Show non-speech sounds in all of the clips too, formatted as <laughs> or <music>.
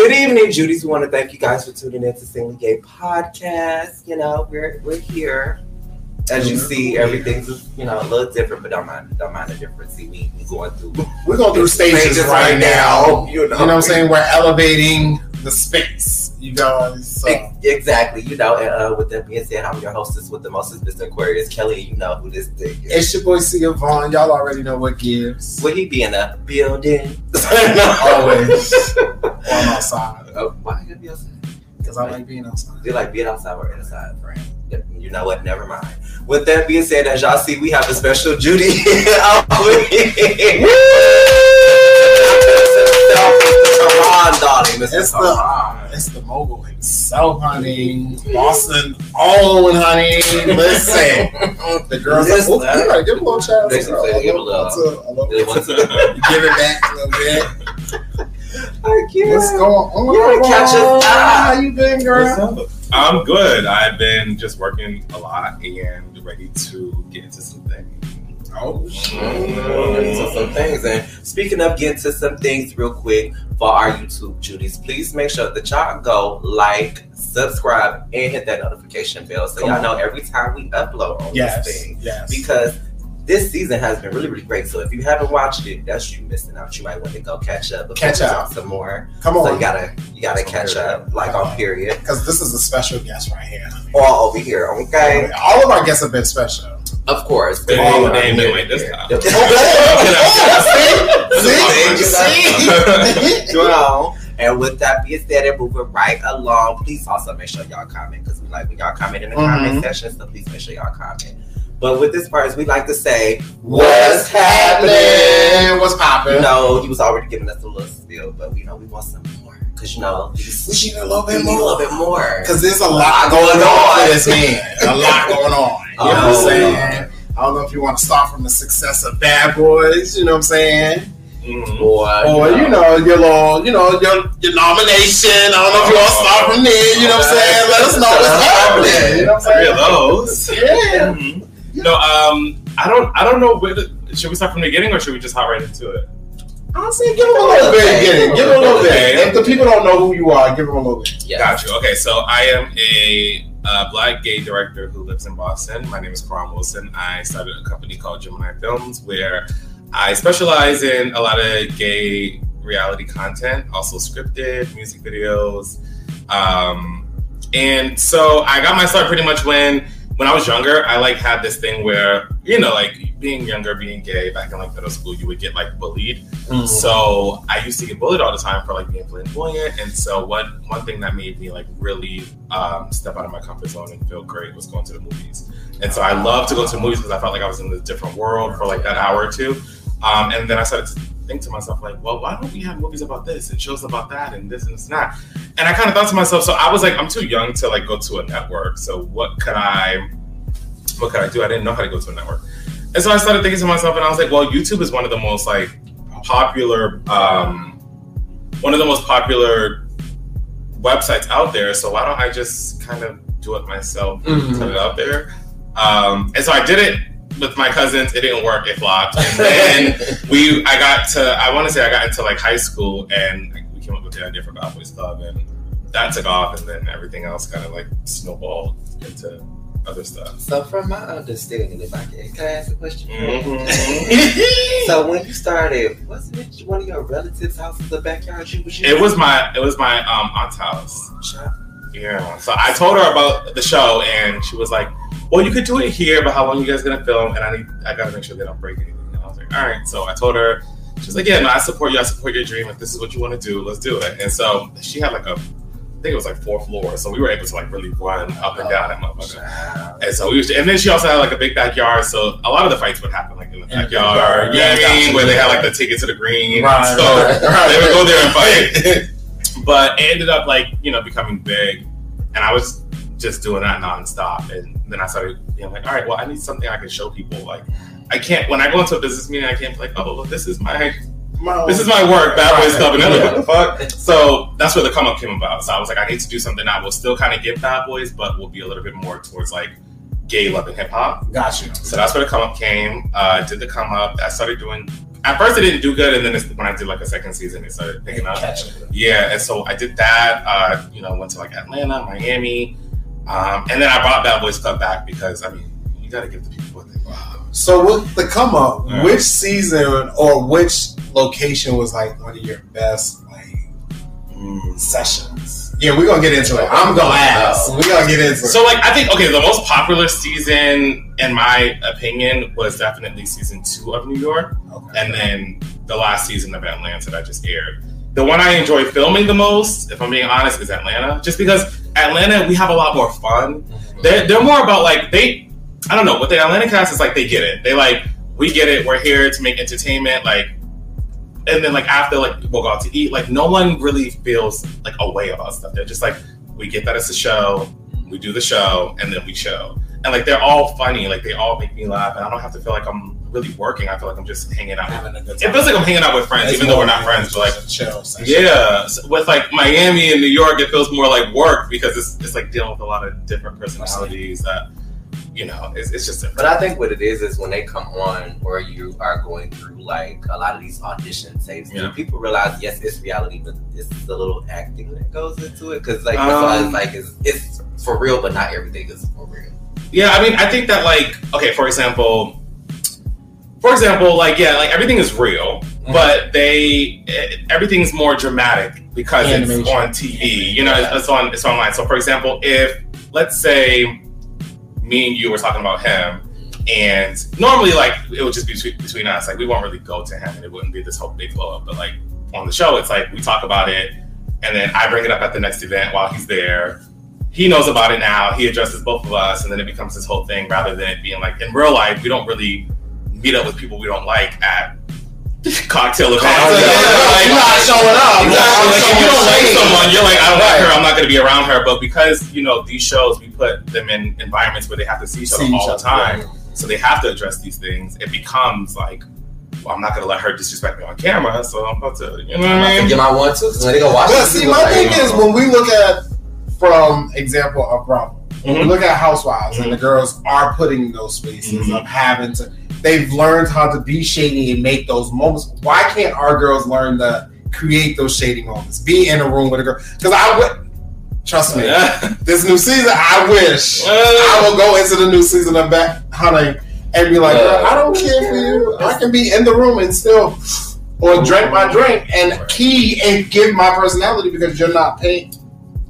Good evening, Judy's. We want to thank you guys for tuning in to Singly Gay Podcast. You know, we're we're here. As you see, everything's you know a little different, but don't mind don't mind the difference. See, we we going through We're going through stages, stages right now. You know, You know what I'm saying? We're elevating the space, you guys. So. Exactly, you know, and uh, with that being said, I'm your hostess with the mostest, Mr. Aquarius Kelly. You know who this thing is. It's your boy C. Vaughn. Y'all already know what gives. Would he be in a building? <laughs> <laughs> Always. <laughs> or I'm outside. Oh, why you be outside? Because I like being outside. You like being outside or inside, friend? You know what? Never mind. With that being said, as y'all see, we have a special Judy over here. Tehran, darling, Mr. It's the- It's the mogul himself, honey. Boston own, honey. Listen. The girls Listen. like, oh, yeah, give a little chance. Listen, girl. give A a little- little- a little- It Give it back a little bit. Thank you. What's going on? You wanna catch us? How you been, girl? What's up? I'm good. I've been just working a lot and ready to get into some things. Oh, Mm, so some things. And speaking of getting to some things real quick for our YouTube Judies, please make sure that y'all go like, subscribe, and hit that notification bell so y'all know every time we upload on yes, this thing. yes. Because this season has been really, really great. So if you haven't watched it, that's you missing out. You might want to go catch up. before Catch up. some more. Come So you gotta you gotta That's on catch period. up, like on period. because this is a special guest right here. All over here, okay? All of our guests have been special. Of course. They all ain't- they ain't around been here. like this time. <laughs> See? See? <laughs> you know. And with that being said, and moving right along, please also make sure y'all comment because we like when y'all comment in the comment Mhm. section. So please make sure y'all comment. But with this part, we like to say, What's happening? What's popping? You popping? know, he was already giving us a little spiel, but we know we want some more because you know these- We need a little bit need a little more. bit more. Because there's a lot going on for this man. A lot going on. You know what I'm Oh. saying? I don't know if you want to start from the success of Bad Boys, you know what I'm saying? Mhm. Boy, Or, you know, your little, you know, your, your nomination. I don't know if you want to start from there, you know what I'm saying? Let us know what's <laughs> happening. You know what I'm Three saying? of those. Yeah. Mhm. No, um, I don't. I don't know. Where the, should we start from the beginning or should we just hop right into it? I'll say give them a little bit. Get. Give them a little bit. If the people don't know who you are, give them a little bit. Yes. Got you. Okay, so I am a uh, black gay director who lives in Boston. My name is Karan Wilson. I started a company called Gemini Films where I specialize in a lot of gay reality content, also scripted music videos. Um, and so I got my start pretty much when when I was younger. I like had this thing where you know, like being younger, being gay back in like middle school, you would get like bullied. So I used to get bullied all the time for like being flamboyant, and so what one thing that made me like really um, step out of my comfort zone and feel great was going to the movies. And so I love to go to the movies because I felt like I was in a different world for like that hour or two. Um, and then I started to think to myself like, well, why don't we have movies about this and shows about that and this and this and that? And I kind of thought to myself, so I was like, I'm too young to like go to a network. So what could I, what could I do? I didn't know how to go to a network. And so I started thinking to myself, and I was like, well, YouTube is one of the most like popular um, one of the most popular websites out there. So why don't I just kind of do it myself and Mhm. put it out there? Um, and so I did it with my cousins. It didn't work. It flopped. And then we, I got to, I want to say I got into like high school, and we came up with the idea for Bad Boys Club, and that took off, and then everything else kind of like snowballed into other stuff. So from my understanding, if I can, can I ask a question? Mhm. <laughs> So when you started, wasn't it one of your relatives' houses, the backyard you was? It was my, it was my um, aunt's house. Yeah. So I told her about the show, and she was like, "Well, you could do it here, but how long you guys gonna film? And I need, I gotta make sure they don't break anything." And I was like, "All right." So I told her, she was like, "Yeah, no, I support you. I support your dream. If this is what you want to do, let's do it." And so she had like a, I think it was like four floors, so we were able to like really run up and down that oh, motherfucker. And so we to, and then she also had like a big backyard, so a lot of the fights would happen like in the backyard. You know I mean? Where they had like the ticket to the green. Right, So right. <laughs> they would go there and fight. <laughs> but it ended up like you know becoming big, and I was just doing that nonstop. And then I started being like, all right, well, I need something I can show people. Like, I can't when I go into a business meeting, I can't be like, oh, well, this is my this is my work, Bad Boys Club, and what the fuck? So that's where the come up came about. So I was like, I need to do something that will still kind of give Bad Boys, but will be a little bit more towards like gay love and hip hop. Gotcha. So that's where the come up came. Uh, did the come up. I started doing at first it didn't do good, and then it's, when I did like a second season, it started picking up. Yeah, and so I did that. Uh, you know, went to like Atlanta, Miami, um, and then I brought Bad Boys Club back because I mean, you got to give the people what they want. So with the come up, Yeah. which season or which location was like one of your best like sessions? Yeah, we're gonna get into it. I'm gonna ask. Oh. We're gonna get into it. So like I think okay, the most popular season in my opinion was definitely season two of New York, Okay. and then the last season of Atlanta that I just aired. The one I enjoy filming the most, if I'm being honest, is Atlanta. Just because Atlanta, we have a lot more fun. Mm-hmm. They're, they're more about like they, I don't know, what the Atlanta cast is like. They get it. They like we get it. We're here to make entertainment. Like, and then like after like we'll go out to eat. Like no one really feels like a way about stuff. They're just like we get that it's a show. We do the show and then we show. And like they're all funny. Like they all make me laugh, and I don't have to feel like I'm really working. I feel like I'm just hanging out. having a good It feels like I'm hanging out with friends, It's even though we're not friends. But like chill yeah, so with like Miami and New York, it feels more like work because it's, it's like dealing with a lot of different personalities that, you know, it's, it's just different. But I think what it is is when they come on or you are going through like a lot of these audition tapes, Yeah. people realize yes, it's reality, but it's a little acting that goes into it because like Um, that's it's like it's, it's for real, but not everything is for real. Yeah, I mean, I think that like, okay, for example, for example, like yeah, like everything is real, but they eh, everything's more dramatic because it's on TV. You know, it's, it's on it's online. So for example, if let's say me and you were talking about him. And normally, like it would just be between, us. Like we won't really go to him, and it wouldn't be this whole big blow up. But like on the show, it's like we talk about it, and then I bring it up at the next event while he's there. He knows about it now. He addresses both of us, and then it becomes this whole thing rather than it being like in real life. We don't really meet up with people we don't like at cocktail events. Cocktail Yeah, events. like- You're not showing up. Exactly. You're Like, if you don't like up. someone, you're like, I don't like her. I'm not going to be around her. But because you know these shows, we put them in environments where they have to see each other See each all the other, time, so they have to address these things. It becomes like, well, I'm not going to let her disrespect me on camera, so I'm about to, you know what I'm I about to mean? get my one too because when they go watch But see, my like, thing is when we look at from example of Bravo, when we look at Housewives and the girls are putting those spaces Mhm. of having to, they've learned how to be shady and make those moments. Why can't our girls learn to create those shady moments? Be in a room with a girl. Because I would, trust me, this new season, I wish I will go into the new season of Back Hunting and be like, girl, I don't care for you. I can be in the room and still, or drink my drink and key and give my personality because you're not paying.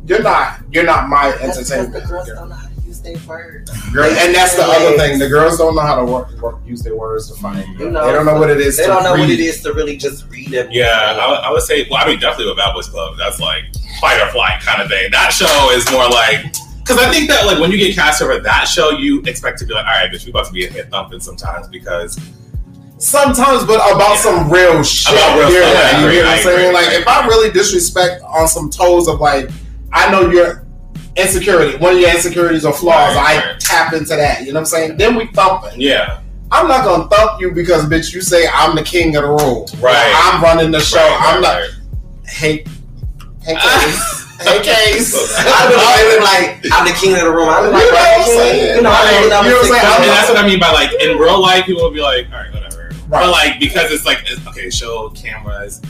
You're not. You're not my That's 'cause entertainment. The girls girl. don't know how to use their words. Girl, and that's the other thing. The girls don't know how to work, work use their words to find. You know, they don't know what it is. They to don't know what it is to really just read it. Yeah, I, would- I would say. Well, I mean, definitely with Bad Boys Club, that's like fight or flight kind of thing. That show is more like because I think that like when you get cast over that show, you expect to be like, all right, bitch, we about to be a hit thumping sometimes because Sometimes, but about Yeah. some real shit. About real Yeah, stuff. I you agree, get what I I'm saying? Like, if I really disrespect on some toes of like, I know your insecurity, one of your insecurities or flaws, Right, I right. tap into that. You know what I'm saying? Then we thumping. yeah, I'm not gonna thump you because, bitch, you say I'm the king of the room. Right. I'm running the show. Right, I'm not. right, right. Hey, hey, case. hey, <laughs> case. I've been feeling like I'm the king of the room. I'm You like, know what I'm saying? you know, I'm Right. the number You know what I'm saying? And that's what I mean by like in real life, people will be like, all right, whatever. Right. But like because it's like it's, okay, show cameras.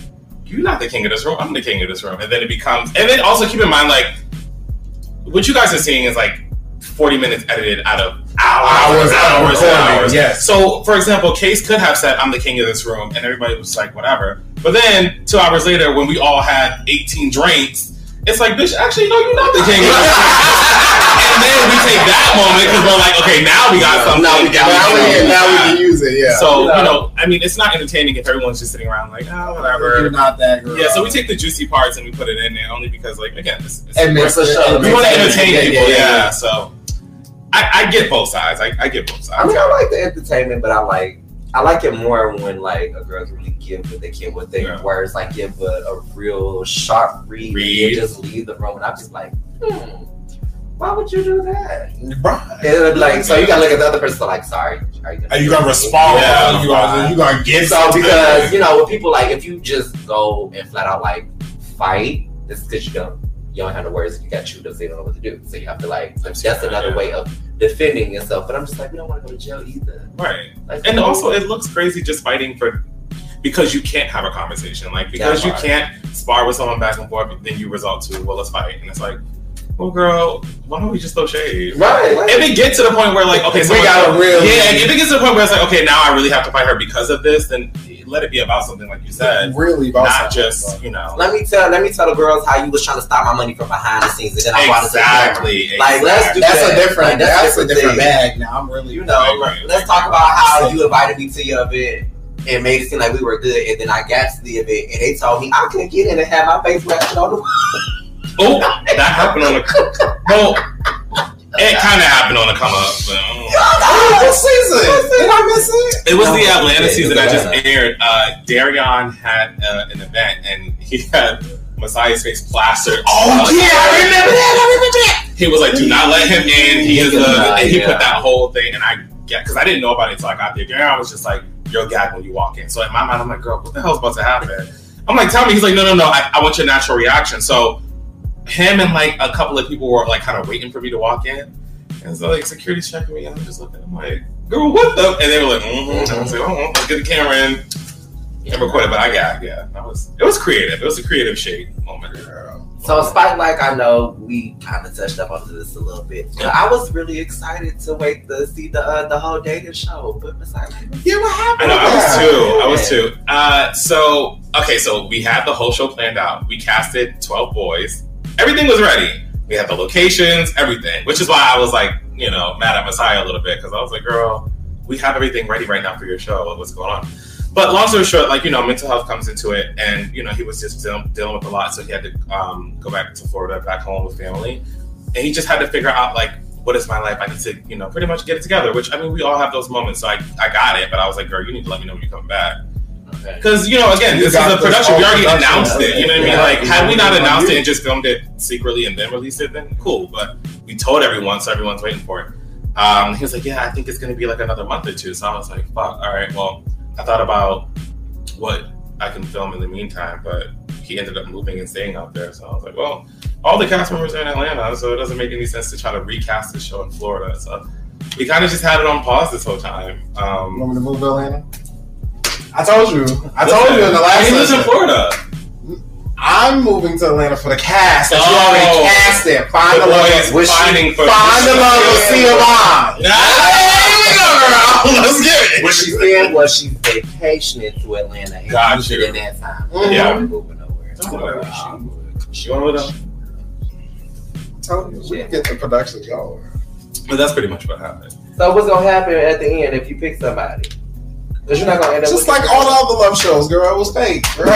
You're not the king of this room. I'm the king of this room, and then it becomes. And then also keep in mind like what you guys are seeing is like 40 minutes edited out of Hours hours, hours, hours, hours. yes. So, for example, Case could have said, "I'm the king of this room," and everybody was like, "Whatever." But then two hours later, when we all had 18 drinks, it's like, "Bitch, actually, no, you're not the king of this room." <laughs> and then we take that moment because we're like, "Okay, now we got something." Now we got- Now we, You can, know, now we can use it. Yeah. So Yeah. you know, I mean, it's not entertaining if everyone's just sitting around like, "Oh, whatever." You're not that girl. Yeah, so we take the juicy parts and we put it in there only because, like, again, it's, it's, and mix What's the it- show? we want to entertain Yeah, people. yeah, Yeah, yeah. so I, I get both sides. I, I get both sides. I mean, I like the entertainment, but I like I like it more when like a girl can really give what they can with their Yeah. words, like give a, a real sharp read, Read. and just leave the room. And I'm just like, hmm, why would you do that? Right. And it'll be like, so you gotta look at the other person like, sorry, are you Are you gonna respond? Yeah. you gonna you gonna get So something? because you know, with people like if you just go and flat out like fight, it's because you don't you don't have the words. You got shooters, they don't know what to do. So you have to like that's another Yeah. way of defending yourself. But I'm just like, we don't want to go to jail either. Right. Like, And also, it looks crazy just fighting for. because you can't have a conversation. Like because That you can't spar with someone back and forth, then you result to well, let's fight, and it's like, well, girl, why don't we just throw shade? Right. like- If it gets to the point where like, okay, We gotta really- yeah. If it gets to the point where it's like, okay, now I really have to fight her because of this, then let it be about something like you said, really about not something, just you know. let me tell let me tell the girls how you was trying to stop my money from behind the scenes and then I brought it to. Exactly. Like, let's exactly. do That's that. a different. Like, that's that's, a a different different bag. Now I'm really. You know, Right, right, let's right, talk right. about how you invited me to your event and made it seem like we were good, and then I got to the event and they told me I couldn't get in and have my face wrapped on the <laughs> Oh, that happened on the. Well, it kind of happened on the come up. But, what season? Did I miss it? it was No, the Atlanta it season that just aired. Uh, Darion had uh, an event and he had Messiah's face plastered. Oh yeah, I remember that. I remember that. He was like, "Do not let him in." He is a, and he yeah. put that whole thing, and I get because I didn't know about it until I got there. Darion was just like, "You're a gag when you walk in." So in my mind, I'm like, "Girl, what the hell's about to happen?" I'm like, "Tell me." He's like, "No, no, no. I, I want your natural reaction." So him and like a couple of people were like kind of waiting for me to walk in, and so like security's checking me, and I'm just looking. I'm like, "Girl, what the?" And they were like, "Mm-hmm." And I was like, "Oh, let's get the camera in." And record it, but I got yeah. That was it was creative. It was a creative shade moment. So, Spike, like I know we kind of touched up onto this a little bit, but I was really excited to wait to see the uh, the whole dating show. But besides, Yeah, what I happened? know. I was too. I was too. Uh, so okay, so we had the whole show planned out. We casted twelve boys. Everything was ready. We had the locations, everything. Which is why I was like, you know, mad at Messiah a little bit because I was like, girl, we have everything ready right now for your show. What's going on? But long story short, like you know, mental health comes into it, and you know, he was just dealing, dealing with a lot, so he had to um, go back to Florida, back home with family, and he just had to figure out like, what is my life? I need to, you know, pretty much get it together. Which I mean, we all have those moments. So I, I got it, but I was like, girl, you need to let me know when you come back. Okay. Because you know, again, You this is a production. We already production, announced it. You know what I mean? Like, had we not announced it and just filmed it secretly and then released it, then cool. But we told everyone, so everyone's waiting for it. Um, he was like, "Yeah, I think it's gonna be like another month or two. So I was like, "Fuck, all right." Well, I thought about what I can film in the meantime, but he ended up moving and staying out there. So I was like, "Well, all the cast members are in Atlanta, so it doesn't make any sense to try to recast the show in Florida." So we kind of just had it on pause this whole time. You Um, want me to move to Atlanta? I told you. I told you in the last He lives in. Florida. I'm moving to Atlanta for the cast. That you Oh. already cast it. Find The the, boys love. Was she- fighting for Find the love of CMI. Yeah. Let's get it. What she said was she vacationing to Atlanta and Got you. in that time. Mhm. Yeah. We're moving nowhere. Don't worry. I'm good. With them? Told you. We can get the production going. But that's pretty much what happened. So what's gonna happen at the end if you pick somebody? Because you're not gonna end up Just like all the other love shows, girl. It was fake. <laughs> I'm gonna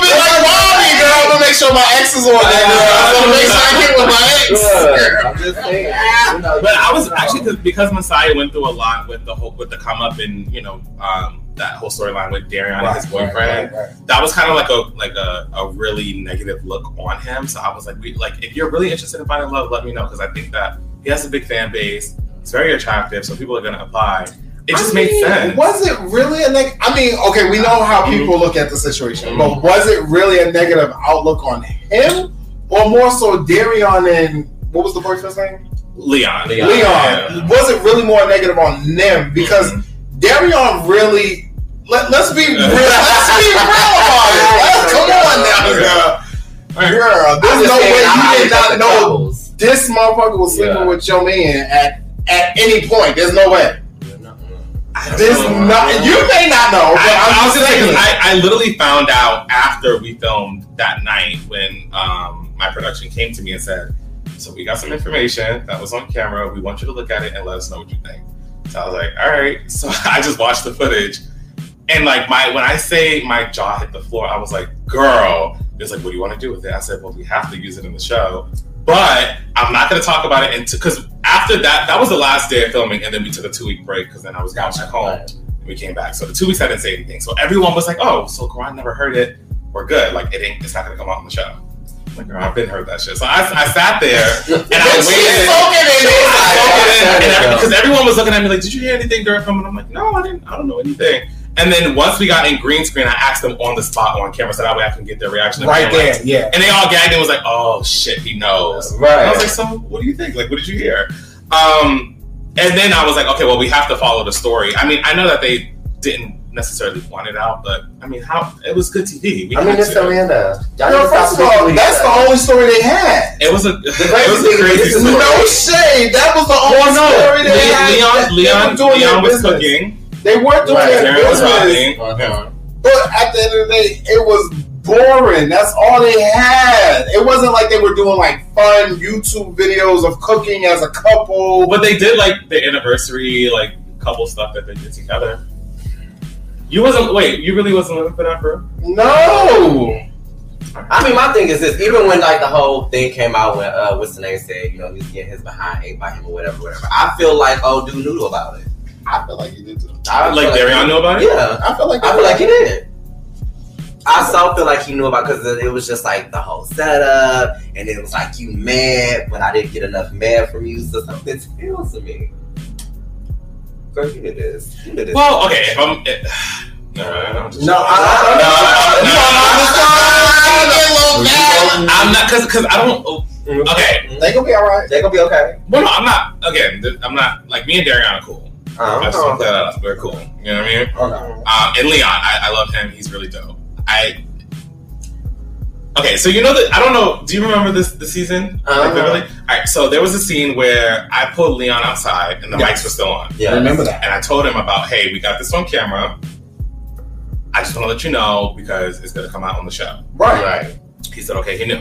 be like Bobby, girl. I'm gonna make sure my ex is on there. I'm gonna make sure I get with my ex. Good. I'm just saying. You <laughs> know, But I was actually cause, because Messiah went through a lot with the whole with the come up and you know um, that whole storyline with Darion and his boyfriend. Right, right, right. That was kind of like a like a, a really negative look on him. So I was like, we like if you're really interested in finding love, let me know because I think that he has a big fan base. It's very attractive, so people are gonna apply. It just I made sense. Was it really a neg? I mean, okay, we know how people look at the situation, but was it really a negative outlook on him, or more so Darion and what was the boyfriend's name? Leon. Leon. Leon. Yeah. Was it really more negative on them because Mhm. Darion really? Let, let's be real. let's be real about it. <laughs> Let's, come on now, girl. Girl, there's no way you did not know this motherfucker was sleeping Yeah. with your man at at any point. There's no way. There's not. You may not know, but I, was just saying. I, I literally found out after we filmed that night when um, my production came to me and said, "So we got some information that was on camera. We want you to look at it and let us know what you think." So I was like, "All right." <laughs> So I just watched the footage, and like my when I say my jaw hit the floor, I was like, "Girl." It's like, "What do you want to do with it?" I said, "Well, we have to use it in the show." But I'm not going to talk about it until because after that, that was the last day of filming, and then we took a two week break because then I was going back home we came back. So the two weeks I didn't say anything. So everyone was like, "Oh, so Quran never heard it. We're good. Like it ain't. It's not gonna come out on the show." Like, girl, I've been heard that shit. So I, I sat there and I <laughs> waited. soaking in it. Because everyone was looking at me like, "Did you hear anything during film?" And I'm like, "No, I didn't. I don't know anything." And then once we got in green screen, I asked them on the spot on camera, so that way I can get their reaction. Right And they like- there, yeah. And they all gagged and was like, "Oh shit, he knows." And I was like, "So what do you think? Like, what did you hear?" Um, and then I was like, okay, well, we have to follow the story. I mean, I know that they didn't necessarily want it out, but I mean, how it was good TV. We I mean, it's to. Atlanta. Y'all No, need to stop first of all, that's each the only story they had. It was a, <laughs> it was a crazy story. No shade. That was the only Well, no, story they Le- had. Leon, They- they Leon, were Leon was business. cooking. They weren't doing Right. their Darren business. Uh-huh. But at the end of the day, it was boring. That's all they had. It wasn't like they were doing like fun YouTube videos of cooking as a couple. But they did like the anniversary, like couple stuff that they did together. You wasn't wait. You really wasn't looking for that, bro. No. I mean, my thing is this: even when like the whole thing came out when uh, what's the name said, you know, he's getting his behind ate by him or whatever, whatever. I feel like oh, dude noodle about it. I feel like he did too. I Like feel Darion knew about it. Yeah, I feel like I feel like he did. I so feel like he knew about because it was just like the whole setup, and it was like you mad, but I didn't get enough mad from you, so something feels to me. Girl, you did this. You did this. Well, okay. If I'm, it, no, I'm just No, I, No, I'm not because because I don't. oh, Okay, They gonna be all right. They gonna be okay. well, no, I'm not. Again, th- I'm not like me and Darion are cool. I just want to clear that up. We're cool. You know what I mean? Okay. Um, and Leon, I, I love him. He's really dope. I. Okay, so you know that I don't know. Do you remember this the season? Like, Uh-huh. vividly? All right, so there was a scene where I pulled Leon outside and the Yes. mics were still on, Yeah, I remember that. and I told him about, hey, we got this on camera. I just want to let you know because it's gonna come out on the show. Right. Right. He said, okay, he knew.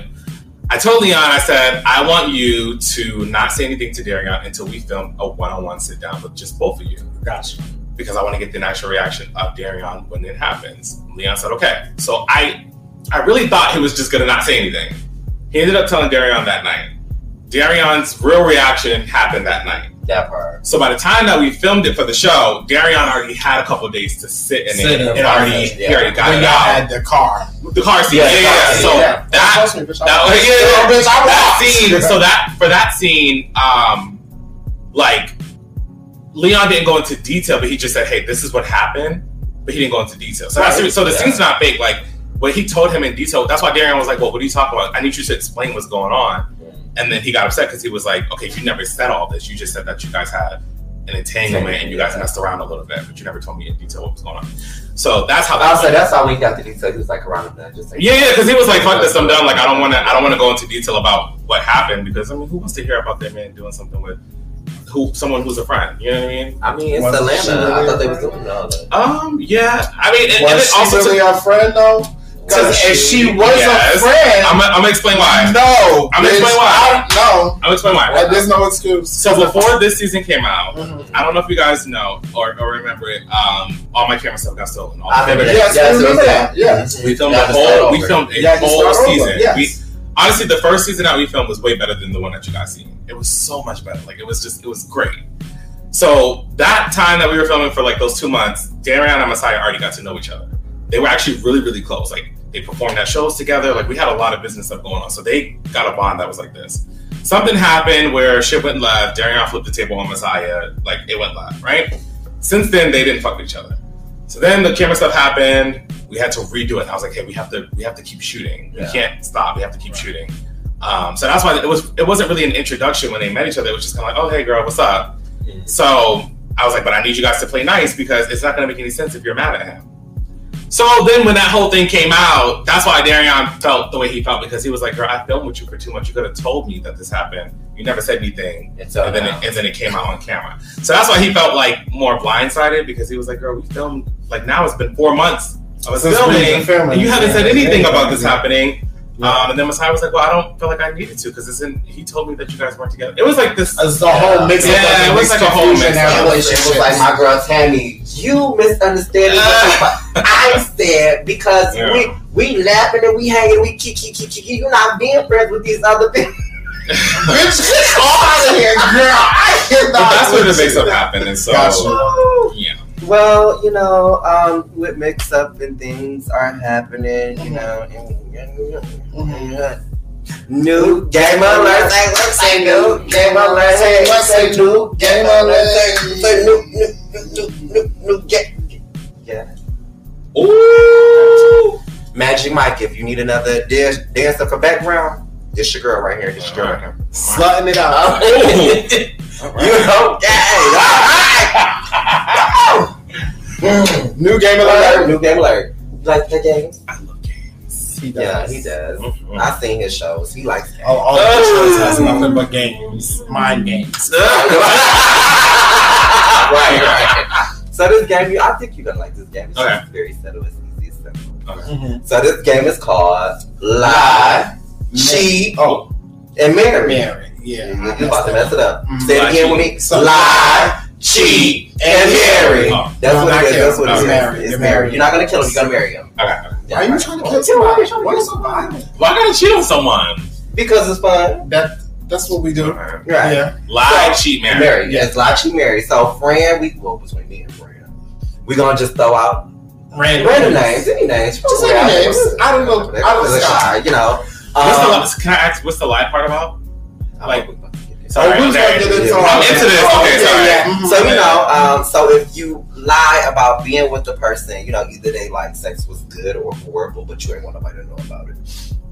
I told Leon, I said, I want you to not say anything to Darian until we film a one-on-one sit down with just both of you Gotcha. because I want to get the natural reaction of Darian when it happens. Leon said, okay. So I I really thought he was just gonna not say anything. He ended up telling Darion that night. Darion's real reaction happened that night. That part. So by the time that we filmed it for the show, Darion already had a couple of days to sit in Sit it in and the already process, he already got When it out. had the car. the car scene. Yeah, Yeah, yeah, yeah. So yeah. that me, bitch, that, yeah, yeah, bitch, that scene. So that for that scene, um, like Leon didn't go into detail, but he just said, "Hey, this is what happened," but he didn't go into detail. So that's Right. so the Yeah. scene's not fake. Like what he told him in detail. That's why Darian was like, "Well, what are you talking about? I need you to explain what's going on." And then he got upset because he was like, "Okay, you never said all this. You just said that you guys had an entanglement and you guys messed around a little bit, but you never told me in detail what was going on." So that's how. I'll that say that's how we got the detail. He was like around that. Just like, yeah, yeah, because he was like, "Fuck this, I'm done." Like, I don't want to, I don't want to go into detail about what happened because I mean, who wants to hear about that man doing something with who, someone who's a friend? You know what I mean? I mean, it's Wasn't she Atlanta. I thought they a was doing all that. Um, yeah, I mean, and, and Was it she also really took, a friend though? Because if she was Yes. a friend, I'm, I'm gonna explain why. no. I'm gonna explain why. I, no, I'm gonna explain why. There's no excuse. So before this season came out, Mhm. I don't know if you guys know or, or remember it. Um, all my camera stuff got stolen. All I the remember footage. Yes, Yes, I remember that. that. Yes. We filmed Yeah, a to whole. We filmed a Yeah, whole season. yes. We, honestly, the first season that we filmed was way better than the one that you guys seen. It was so much better. Like it was just, it was great. So that time that we were filming for like those two months, Dan and Messiah already got to know each other. They were actually really, really close. Like they performed at shows together. Like we had a lot of business stuff going on. So they got a bond that was like this. Something happened where shit went left. Darian flipped the table on Messiah. Like it went left, right? Since then, they didn't fuck with each other. So then the camera stuff happened. We had to redo it. I was like, hey, we have to, we have to keep shooting. We Yeah. can't stop. We have to keep shooting. Um, so that's why it was. It wasn't really an introduction when they met each other. It was just kind of like, oh, hey, girl, what's up? Mhm. So I was like, but I need you guys to play nice because it's not going to make any sense if you're mad at him. So then when that whole thing came out, that's why Darion felt the way he felt because he was like, girl, I filmed with you for two months. You could have told me that this happened. You never said anything. And And then, it, and then it came out on camera. So that's why he felt like more blindsided because he was like, girl, we filmed, like now it's been four months of us filming, filming, and you haven't said anything yeah, about this yeah. happening. Yeah. Um, and then Messiah was like, well, I don't feel like I needed to because isn't he told me that you guys weren't together. It was like this. It's the whole mix Yeah, up. it was like a whole mix It up. was, was like my girl Tammy. You misunderstanding. what <laughs> I said because Yeah. we we laughing and we hanging, we kick, kick, kick, kick. You're not being friends with these other people. <laughs> Bitch, get out of here, girl. I But cannot. that's where the with mix up happened. And so, Gotcha. yeah. Well, you know, um, with mix up and things are happening, you know. And, New game alert. Say what? Say new game alert. Say what? Say new game alert. Say new, new, new, new, new game. Yeah. Ooh. Magic Mike, if you need another dance, dancer for background, this your girl right here. This your girl right here. Slutting it out. <laughs> You know, gang. <laughs> <laughs> Mm, New game alert. New game alert. You like the games? I love games. He Yeah, he does. Mhm. I've seen his shows. He likes games. Oh, all the shows <laughs> has nothing but games, mind games. <laughs> right, right. So this game, you- I think you're gonna like this game. It's Okay. just very subtle. It's easy, it's simple. Mhm. So this game is called Lie, Cheat, Oh, and Marry. Mary. Yeah, You- You're about to mess it up. Mhm. Say it again with me. So- Lie, cheat, and marry. Oh, That's No, what not it is. kill. That's what it It's is. marry. It's You're You're not gonna kill him. You're gonna marry him. okay. Yeah, Why are you trying to Why kill you somebody? trying to Why kill you so violent? Why gotta cheat on someone? Because it's fun. That that's what we do. Okay. Right. Yeah. Lie, cheat, marry. Marry. Yes, lie, cheat, marry. So, friend, we well between me and friend, we gonna just throw out Random, random names, any names, Just any names. I don't know. I don't shy, you know. What's the Um, lie- can I ask what's the lie part about? like- I'm- Oh, we was okay. gonna into I'm into this. Oh, Okay, yeah, sorry. yeah. So you know, um, so if you lie about being with the person, you know, either they like sex was good or horrible, but you ain't want nobody to know about it.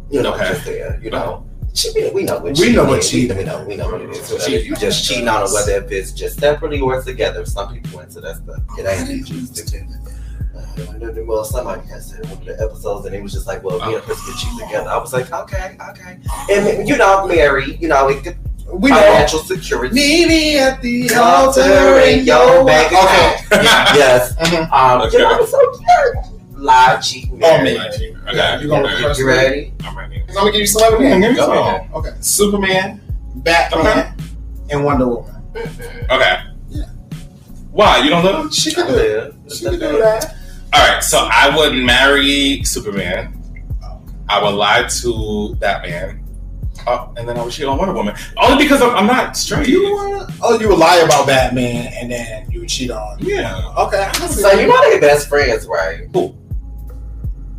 You know, Okay. just there, you know. Cheating, we know what We know what is. cheating We know, we know what it is. Whether Cheating. you just cheating on it, whether if it's just separately or together. Some people into that stuff. It ain't just well, somebody has said one of the episodes, and it was just like, well, me and a person could cheat together. I was like, okay, okay, and you know, marry, you know, it could We know. financial security. Meet me at the Altar altar in in your your bank Okay. <laughs> yes. <laughs> Mhm. Um, Okay. you know, so yeah. Lie, cheat, Oh, marry. man. Okay. You gonna Okay. first You ready? I'm ready. I'm gonna give you celebrity Yeah, names. give me Okay. some. Okay. Superman, Batman, Okay. and Wonder Woman. Okay. Yeah. Why? You don't know? She could do. Live. She can do that. All right. So I would marry Superman. I would lie to Batman. Oh, and then I would cheat on Wonder Woman. Only because I'm, I'm not straight. You wanna? Oh, you would lie about Batman and then you would cheat on. Yeah. Okay. I can see So you know they best friends, right?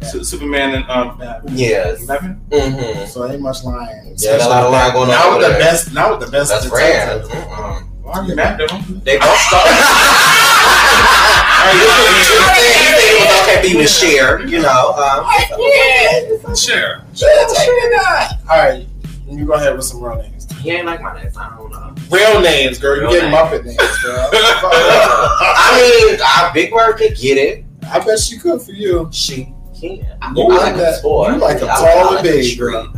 Su- Superman and um, Batman. Yes. Batman. Mm-hmm. So ain't much lying. Yeah, there's a lot of lying going on Now over with the there. best. Now with the best. Best detective. friends. Mm-mm. Why are You you mad at him? They both start. Are You said you said it was okay for you to share, you know. Um, Share. All right. You go ahead with some real names. he ain't like my names. I don't know. Real names, girl. You Real getting names. Muppet names, girl. <laughs> I mean, I Big Bird could get it. I bet she could for you. She can. I, You I like like that- a toy. you like a I tall and like big, a tree, girl.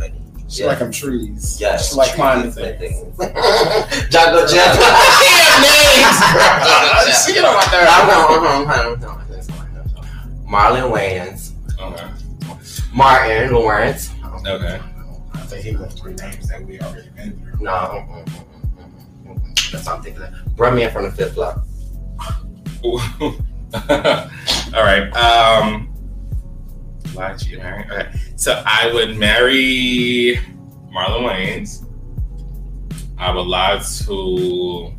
She Yeah. like them trees. Yes, She like trees climbing and things. <laughs> Jocko <laughs> Jeff. names, girl. She get on my nerves. I'm going. Marlon Wayans, Okay. Martin Lawrence. Okay. I think he went three names that we already been through. No, mm, mm, mm, mm, mm. that's what I'm thinking. of. Bring me in from the fifth floor. <laughs> All right. Um, lie, cheat, marry. Okay. So I would marry Marlon Wayans. I would lie to.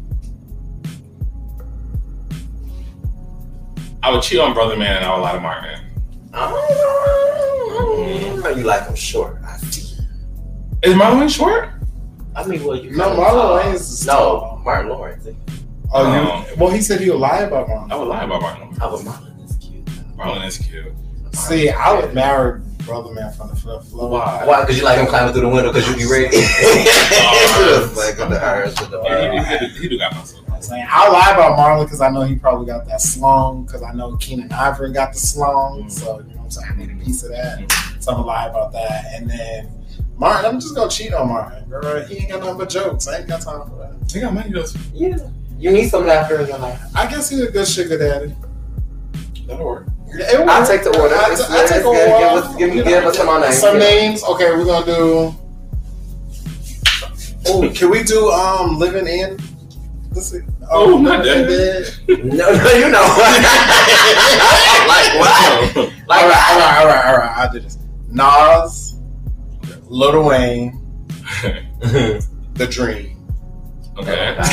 I would cheat on Brother Man and I would lie to Martin. Oh, you like him short. I see. Is Marlon Wayans short? I mean, well, you No, kinda Marlon is No, tall. Martin Lawrence. Oh, Oh. you? Well, he said he would lie about mom. I would lie about Marlon. Oh, but Marlon is cute. Marlon is cute. See, I would marry brother man from the fifth floor. Why? Why? Because you like him climbing through the window because you be ready. It's <laughs> <laughs> like on the irons Yeah, he, he, do- he do got muscle. I'm saying I lie about Marlon because I know he probably got that slung. Because I know Keenen Ivory got the slung, Mm. so you know what I'm saying. I need a piece of that, so I'm gonna lie about that. And then Martin, I'm just gonna cheat on Martin. Girl, he ain't got nothing but jokes. I ain't got time for that. He got money though. Yeah. You need some laughter in your life. I guess he's a good sugar daddy. That'll work. Yeah, I'll works. take the order. I, Let's- take let's a give- while. give us- give me- You give know, us some names. Some names. Okay, we're gonna do. Oh, can we do um living in? Let's see. Oh, not Living in No, no, you know. <laughs> like what? Like all right, all right, all right, all right. I'll do this. Nas, Lil Wayne, <laughs> The Dream. okay. <laughs>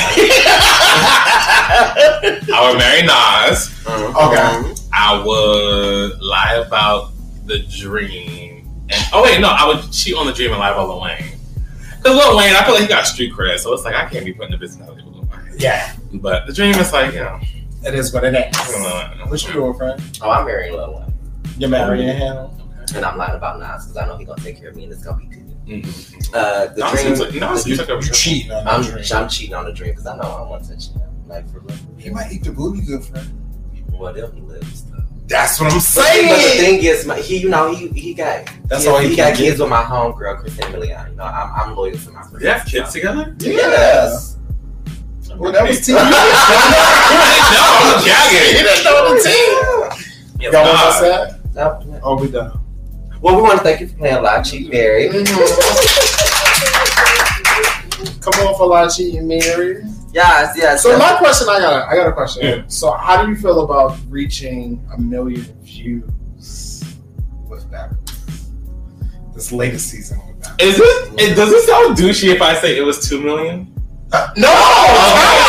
I would marry Nas. Uh-huh. Okay. I would lie about the dream. And oh wait, no, I would cheat on the dream and lie about Lil Wayne. Because Lil Wayne, I feel like he got street cred, so it's like I can't be putting the business out there with Lil Wayne. Yeah, But the dream is like, you know, it is what it I don't is. know. What you doing, friend? Oh, I'm marrying Lil Wayne. You're marrying oh. him? And I'm lying about Nas because I know he's going to take care of me and it's going to be good. Mhm. Uh, the No, it dream. like, no, it You, seems like a you cheating on that I'm, dream. I'm cheating on the dream because I know I want to touch him. Like for real. He might eat the booty good, friend. Well, them he lives. Though. That's what I'm saying. but the thing is, my, he, you know, he he got That's he, all he he got get. kids with my homegirl, Christina Milian. You know, I'm, I'm loyal to my friends. They have kids together? Yes. Well, that was TV. no, I'm gagging. You didn't know the team. Yeah, Y'all want nah. us that? No, Oh, we done. Well, we want to thank you for playing Live Cheat Mary. Mm-hmm. Come on for La cheating, Mary. Yes, yes. So yes. my question, I got, a, I got a question. Yeah. So how do you feel about reaching a million views with that? This latest season with that. Is it, it? Does it sound douchey if I say it was two million? Uh, no, oh, No,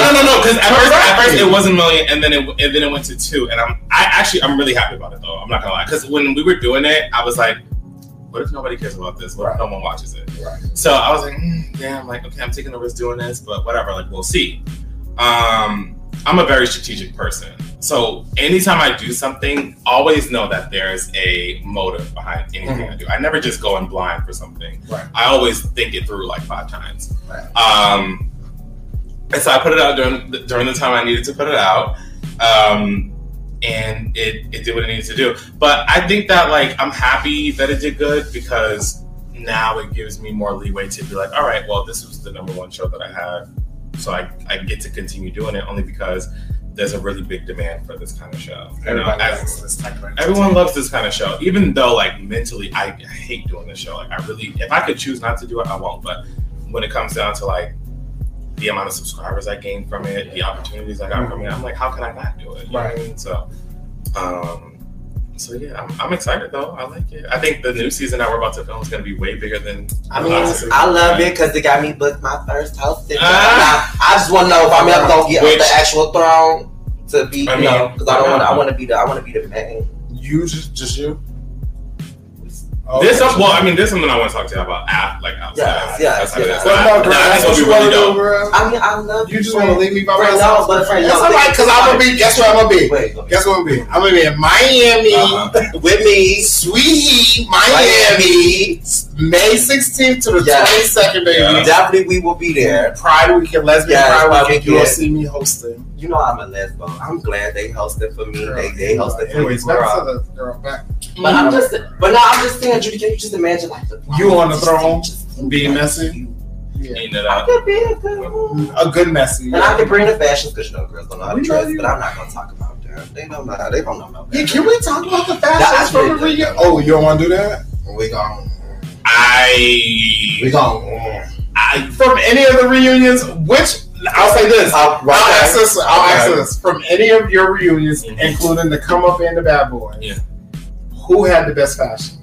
no, no, no. Because at first, at first it was a million, and then it and then it went to two. And I'm, I actually, I'm really happy about it though. I'm not gonna lie. Because when we were doing it, I was like, what if nobody cares about this? What if no one watches it? Right. So I was like, mm, damn, like, okay, I'm taking the risk doing this, but whatever, like, we'll see. Um, I'm a very strategic person. So anytime I do something, always know that there's a motive behind anything I do. I never just go in blind for something. Right. I always think it through like five times. Right. Um, and so I put it out during the, during the time I needed to put it out. Um, and it, it did what it needed to do. But I think that like I'm happy that it did good because now it gives me more leeway to be like, all right, well, this was the number one show that I had, so I, I get to continue doing it only because there's a really big demand for this kind of show. Know, Everybody as- likes this type of everyone loves this kind of show, even though like mentally I hate doing this show. Like I really, if I could choose not to do it, I won't. But when it comes down to like the amount of subscribers I gained from it, the opportunities I got from it, I'm like, how can I not do it? You know what I mean? So, um, so yeah, I'm, I'm excited though. I like it. I think the new season that we're about to film is going to be way bigger than. I mean, season. I love it because it got me booked my first hosting. Ah. I just want to know if I'm ever gonna get Which- on the actual throne to be, I you know, mean, because I don't want. not? I want to be the. I want to be the main. You just, just you. There's some, well, I mean, there's something I want to talk to you about after, like outside. Yes, yes, That's- I mean, yes. that's What not- about girl? nah, I That's what you be want really to do, I mean, I love You You just want to leave me by myself. no, but friend, That's no, all right, because I'm gonna be. Guess where I'm gonna be? Wait, go. Guess what I'm gonna be? I'm gonna be in Miami, Uh-huh. <laughs> with me, Sweet Heat, Miami, May 16th to the Yeah. 22nd, baby. Yeah. definitely we will be there. Pride Weekend, Lesbian Yeah, Pride Pride Weekend. You will see me hosting. You know I'm a lesbo. I'm glad they hosted for me. They they hosted for me. Anyways, back girl. to the girl. Back. But I'm just, but now I'm just saying, Judy, can you just imagine like the You on the just- throne, being messy? Eating it I could be a good one. A good messy. And I could bring the fashions because you know girls don't know how to dress, but I'm not gonna talk about them. They don't know. They don't know no Yeah, can we talk about the That's fashions from the reunion? Oh, you don't want to do that? We gon' I, we gon' I, From any of the reunions, which I'll say this. I'll, I'll ask this. I'll ask this. From any of your reunions, including the Come Up and the Bad boy. Yeah. Who had the best fashion?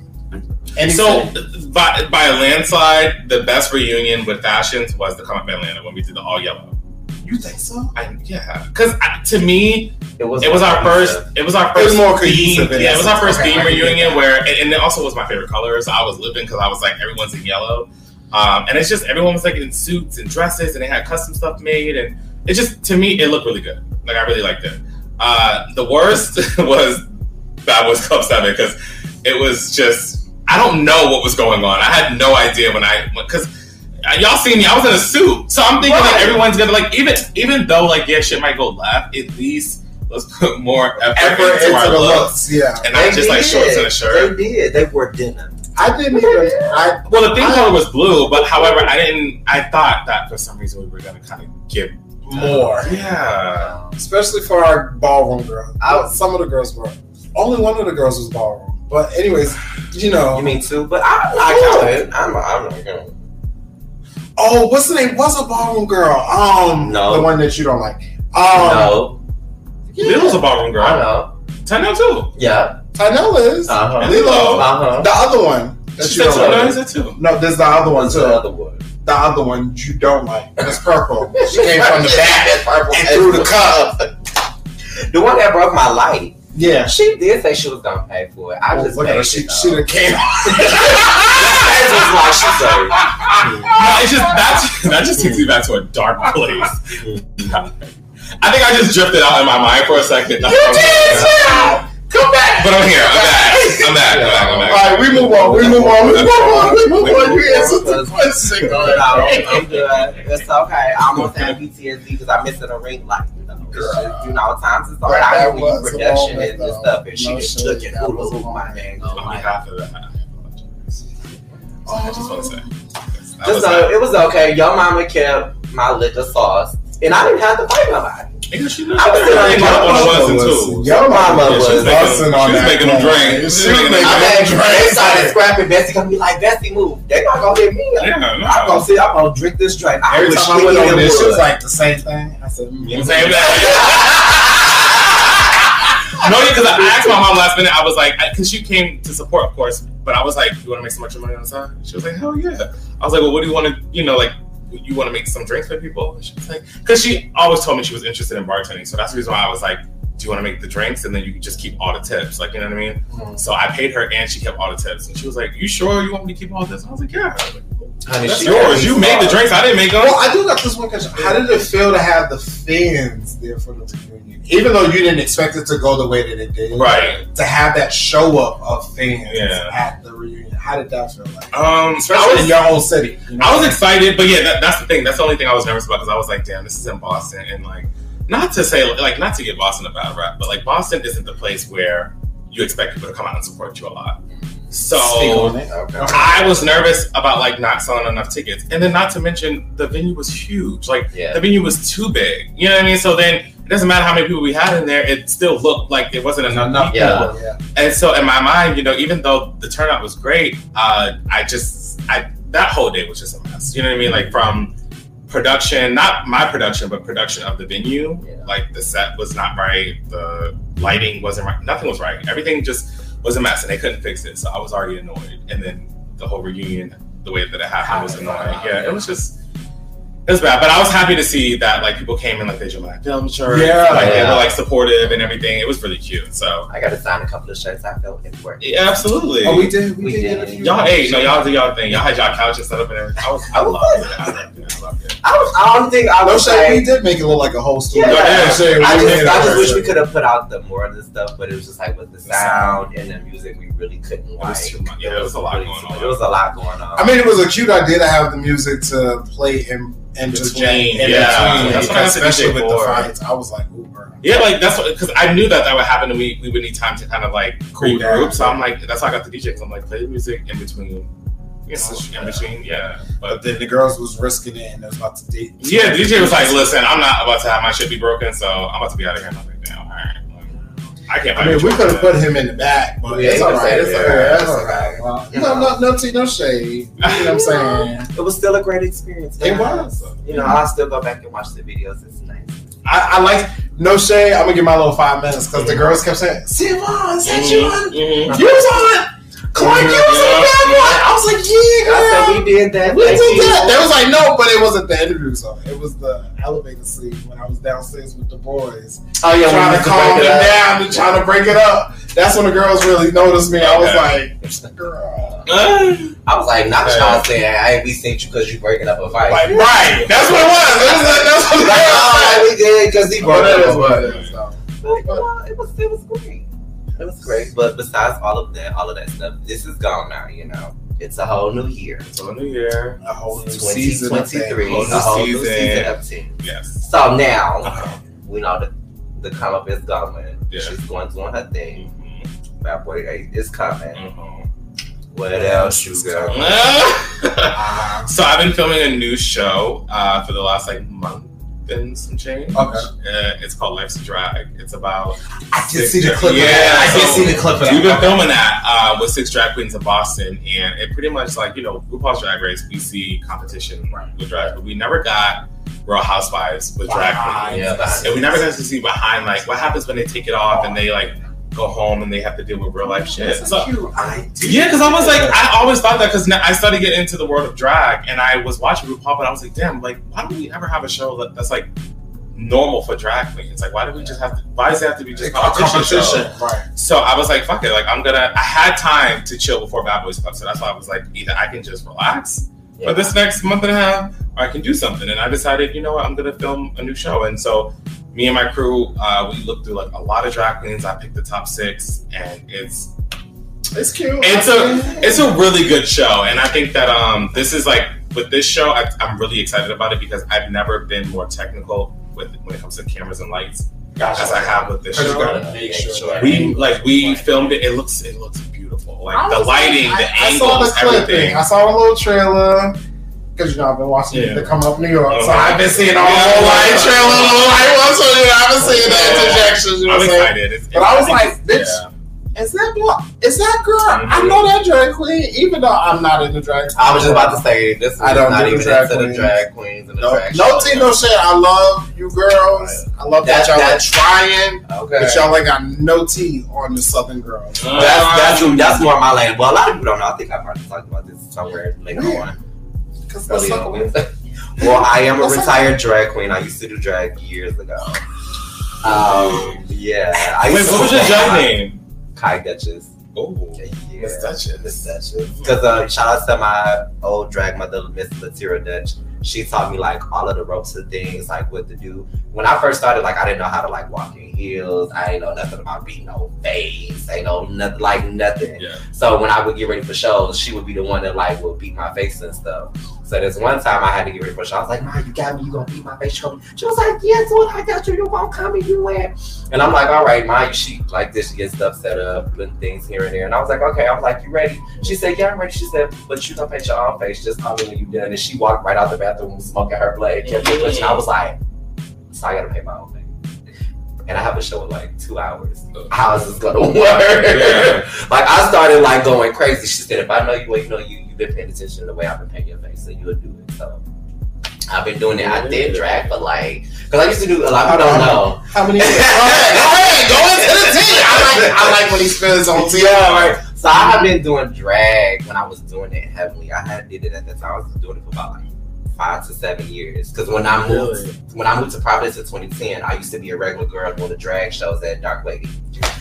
Any So by, by a landslide, the best reunion with fashions was the Come Up Atlanta when we did the all yellow. you think so? I, yeah, because to me, It was. it was our first. It was our It was first more theme. cohesive in Yeah, it was our first. Okay, theme I can get reunion where, and, and it also was my favorite color. So I was living because I was like everyone's in yellow, um, and it's just everyone was like in suits and dresses, and they had custom stuff made, and it just to me it looked really good. Like I really liked it. Uh, the worst <laughs> was Bad Boys Club Seven because it was just I don't know what was going on. I had no idea when I because y'all seen me. I was in a suit, so I'm thinking Right. like everyone's gonna like even even though like yeah shit might go left. At least let's put more effort, Effort into, into our the looks looks, yeah. and not just like shorts and a shirt. They did. They wore denim. I didn't even. I Well, the thing I- color was blue, but however, I didn't. I thought that for some reason we were gonna kind of give more, yeah. especially for our ballroom girls. I- Some of the girls were. Only one of the girls was ballroom. But anyways, you know. You mean two? But I, I counted. I'm, I'm not counting. oh, what's the name? What's a ballroom girl? Um, No. the one that you don't like. Um, no, yeah. Lilo's a ballroom girl. I know. Tano too. Yeah. Tynell is Uh huh. Lilo. Uh huh. the other one that She you said don't two. No, like. he said two. No, there's the other one What's too. the other one? The other one you don't like. It's purple. She came from the back and threw the cup. The one that broke my light. Yeah. She did say she was gonna pay for it. I Oh, just look at her. She, it, she done came. <laughs> That's just like she said. No, it's just that's that just takes me back to a dark place. <laughs> I think I just drifted out in my mind for a second. You did too. Come back. But I'm here. I'm back. I'm back. I'm back. I'm back. All right, we move on. We move on. We move on. We move on. You answered the question. No. I'm good. It's okay. I almost had PTSD because I missed it a ring light. You know, you know, times it's hard That- out that here when you was production and this stuff, and she No just shit, took it. that Ooh, was a my moment. man. On behalf of that, I apologize. I just want to say. Oh. That Just know, it was okay. Your mama kept my liquor sauce, and I didn't have to fight nobody. Yeah, she knew I was she like, picked up on the ones and was- twos. Your mama Yeah, was was making- busting on she was that making them drink. She She was was making making I them mean, they started scrapping. Bessie gonna be like, Bessie, move. They not gonna hit me. Yeah, no. I'm no. gonna sit. I'm gonna drink this drink. I Every time I went Nikki over there, she was like the same thing. I said, mm, You know what I'm saying? no, because I asked my mom last minute. I was like, because she came to support, of course. But I was like, "You want to make some extra money on the side?" She was like, "Hell yeah!" I was like, "Well, what do you want to, you know, like, you want to make some drinks for people?" And she like, "Because she always told me she was interested in bartending, so that's the reason why I was like." Do you want to make the drinks and then you can just keep all the tips? Like, you know what I mean? Mhm. So I paid her and she kept all the tips. And she was like, You sure you want me to keep all this? And I was like, Yeah. I was like, Honey, That's yours. You made the drinks. I didn't make them. Well, I do got this one question. How did it feel to have the fans there for the reunion? Even though you didn't expect it to go the way that it did. Right. To have that show up of fans Yeah. at the reunion. How did that feel like? Um, Especially was, in your own city. you know? I was excited, but yeah, that, that's the thing. That's the only thing I was nervous about because I was like, damn, this is in Boston, and like, not to say like not to give Boston a bad rap, but like Boston isn't the place where you expect people to come out and support you a lot. So Speak on it. Okay. I was nervous about like not selling enough tickets, and then not to mention the venue was huge. Like Yeah. the venue was too big. You know what I mean? So then it doesn't matter how many people we had in there; it still looked like it wasn't enough. Enough people. people, yeah. And so in my mind, you know, even though the turnout was great, uh, I just I that whole day was just a mess. You know what I mean? Like from production, not my production, but production of the venue. Yeah. Like the set was not right, the lighting wasn't right, nothing was right. Everything just was a mess, and they couldn't fix it. So I was already annoyed. And then the whole reunion, the way that it happened, was annoying. Yeah, it was just. It was bad, but I was happy to see that like people came in like they July film shirts, Yeah. like they were like supportive and everything. It was really cute. So I got to sign a couple of shirts. I felt it worked. yeah, absolutely. Oh, we did. We, We did. did. get a few. Y'all, hey, no, y'all do y'all thing. Y'all had y'all couches set up and everything. I was, I I loved it. I loved it. I loved it. I was. I don't think I No was shade. We did make it look like a whole studio. Yeah. Yeah, shade. I We just, made I just wish we could have put out the more of the stuff, but it was just like with the The sound. sound and the music, we really couldn't. It was Like, too much. Yeah, there was a lot really going on. It was a lot going on. I mean, it was a cute idea to have the music to play in, in Between, in yeah. between, That's what especially with the fights. I was like, ooh, bro. Yeah, like that's because I knew that that would happen, and we we would need time to kind of like Cool down. So I'm like, that's how I got the DJ. Because I'm like, play the music in between, you know, in between. Yeah, But but then the girls was risking it and it was about to date. yeah, the DJ was like, listen, I'm not about to have my shit be broken, so I'm about to be out of here. I can't. I mean, we could have put him in the back, but Yeah, it's you all can right. say It's it's all all right. right. It's It's all all right. right. Well, you know, no, no tea, no shade. You know what I'm <laughs> saying? It was still a great experience. It was. You know, I'll still go back and watch the videos. It's nice. I, I like no shade. I'm gonna give my little five minutes because the girls kept saying, "Siobhan, said you on, Mhm. you was on, Clark, you was on that one." I was like, "Yeah, I girl." said we did that. We Thank did you. that. They was like, no, but it wasn't the interview song. It was the elevator scene when I was downstairs with the boys, Oh yeah, trying to calm break them down and trying to break it up. That's when the girls really noticed me. I was like, girl. I was like, not y'all saying I ain't be seen you because you breaking up a fight. Like, right. That's what it was. It was that's what it Like, was. oh, we did because he broke But up a fight. it is, though. But, it was it was great. It was great. But besides all of that, all of that stuff, this is gone now. You know, it's a whole new year. So New Year, A whole new season. of 2023, things. a whole new season. season of team. yes. So now Uh-huh. we know that the come up is going. Yeah. She's going doing her thing. Mhm. Bad boy eight is coming. Mhm. What else you got? <laughs> So I've been filming a new show uh, for the last like month and some change. Okay. Uh, it's called Life's a Drag. It's about I did see the clip. of Yeah. I did so see the clip of that. We've been filming that uh, with six drag queens in Boston, and it pretty much like you know RuPaul's Drag Race, we see competition with drag, but we never got Real Housewives with drag queens, Yeah, and we never got to see behind like what happens when they take it off and they like go home and they have to deal with real life shit. That's So, cute idea. yeah, because I was like, I always thought that because I started getting into the world of drag, and I was watching RuPaul, but I was like, damn, like, why don't we ever have a show that, that's like normal for drag queens? Like, why do we just have to? Why does it have to be just competition? competition. Right. So I was like, fuck it, like I'm gonna. I had time to chill before Bad Boys Club, so that's why I was like, either I can just relax Yeah. for this next month and a half, or I can do something. And I decided, you know what, I'm gonna film a new show, and so. Me and my crew, uh, we looked through like a lot of drag queens. I picked the top six, and it's It's cute. It's a it's a really good show, and I think that um this is like with this show, I, I'm really excited about it because I've never been more technical with when it comes to cameras and lights as I have with this show. make sure. We like we filmed it. It looks it looks beautiful. Like the was lighting, like- the I, I saw angles, the clipping. everything. I saw a little trailer. Because you know I've been watching Yeah. the Come Up New York, so. I've been seeing all Yeah. the little light trailer, little light one, so you know, I've been seeing the interjections. You know I'm what I'm saying? excited. It's, But I was like, bitch, yeah. Is that blo- is that girl? I Mhm. know that drag queen, even though I'm not in the drag. I was just about to say this. Is I don't not do the even drag into the queens. drag queens and the No, drag no tea, no shit. I love you girls. I love that, That- y'all that- are trying, Okay. but y'all ain't got no tea on the Southern girls. Uh, That's that's that's more my lane. Well, a lot of people don't know. I think I've already talked about this somewhere later on. Because Early that's on. <laughs> well, I am a Let's talk retired drag queen. I used to do drag years ago. Um, yeah. I Wait, what was your drag name? Kai Duchess. Oh, Yeah. Miss Duchess. Miss Duchess. Because uh, shout out to my old drag mother, Miss Latira Dutch. She taught me like all of the ropes and things, like what to do. When I first started, like I didn't know how to like walk in heels. I ain't know nothing about being no face. I know nothing like nothing. Yeah. So when I would get ready for shows, she would be the one that like would beat my face and stuff. So this one time I had to get ready for a show. I was like, Ma, you got me, you gonna beat my face. She gonna- She was like, Yeah, what I got you, you won't come and you win. And I'm like, all right, Ma, she like this, she gets stuff set up and things here and there. And I was like, okay, I was like, you ready? She said, Yeah, I'm ready. She said, but you gonna paint your own face, just call me when you done. And she walked right out the bathroom smoking her blade, kept pushing. I was like, so I gotta paint my own face. And I have a show in like two hours. How is this gonna <laughs> work? Yeah. like I started like going crazy. She said, if I know you, you know you been paying attention to the way I've been painting your face, so you'll do it. So I've been doing it. I did drag for like because I used to do a lot of people don't know. How many? <laughs> Go ahead, go into the tea. <laughs> I like, I like when he spills on tea. Yeah, right. So I have been doing drag when I was doing it heavily. I had did it at the time. I was doing it for about like five to seven years. Because when I moved when I moved to Providence in 2010, I used to be a regular girl doing the drag shows at Dark Lady.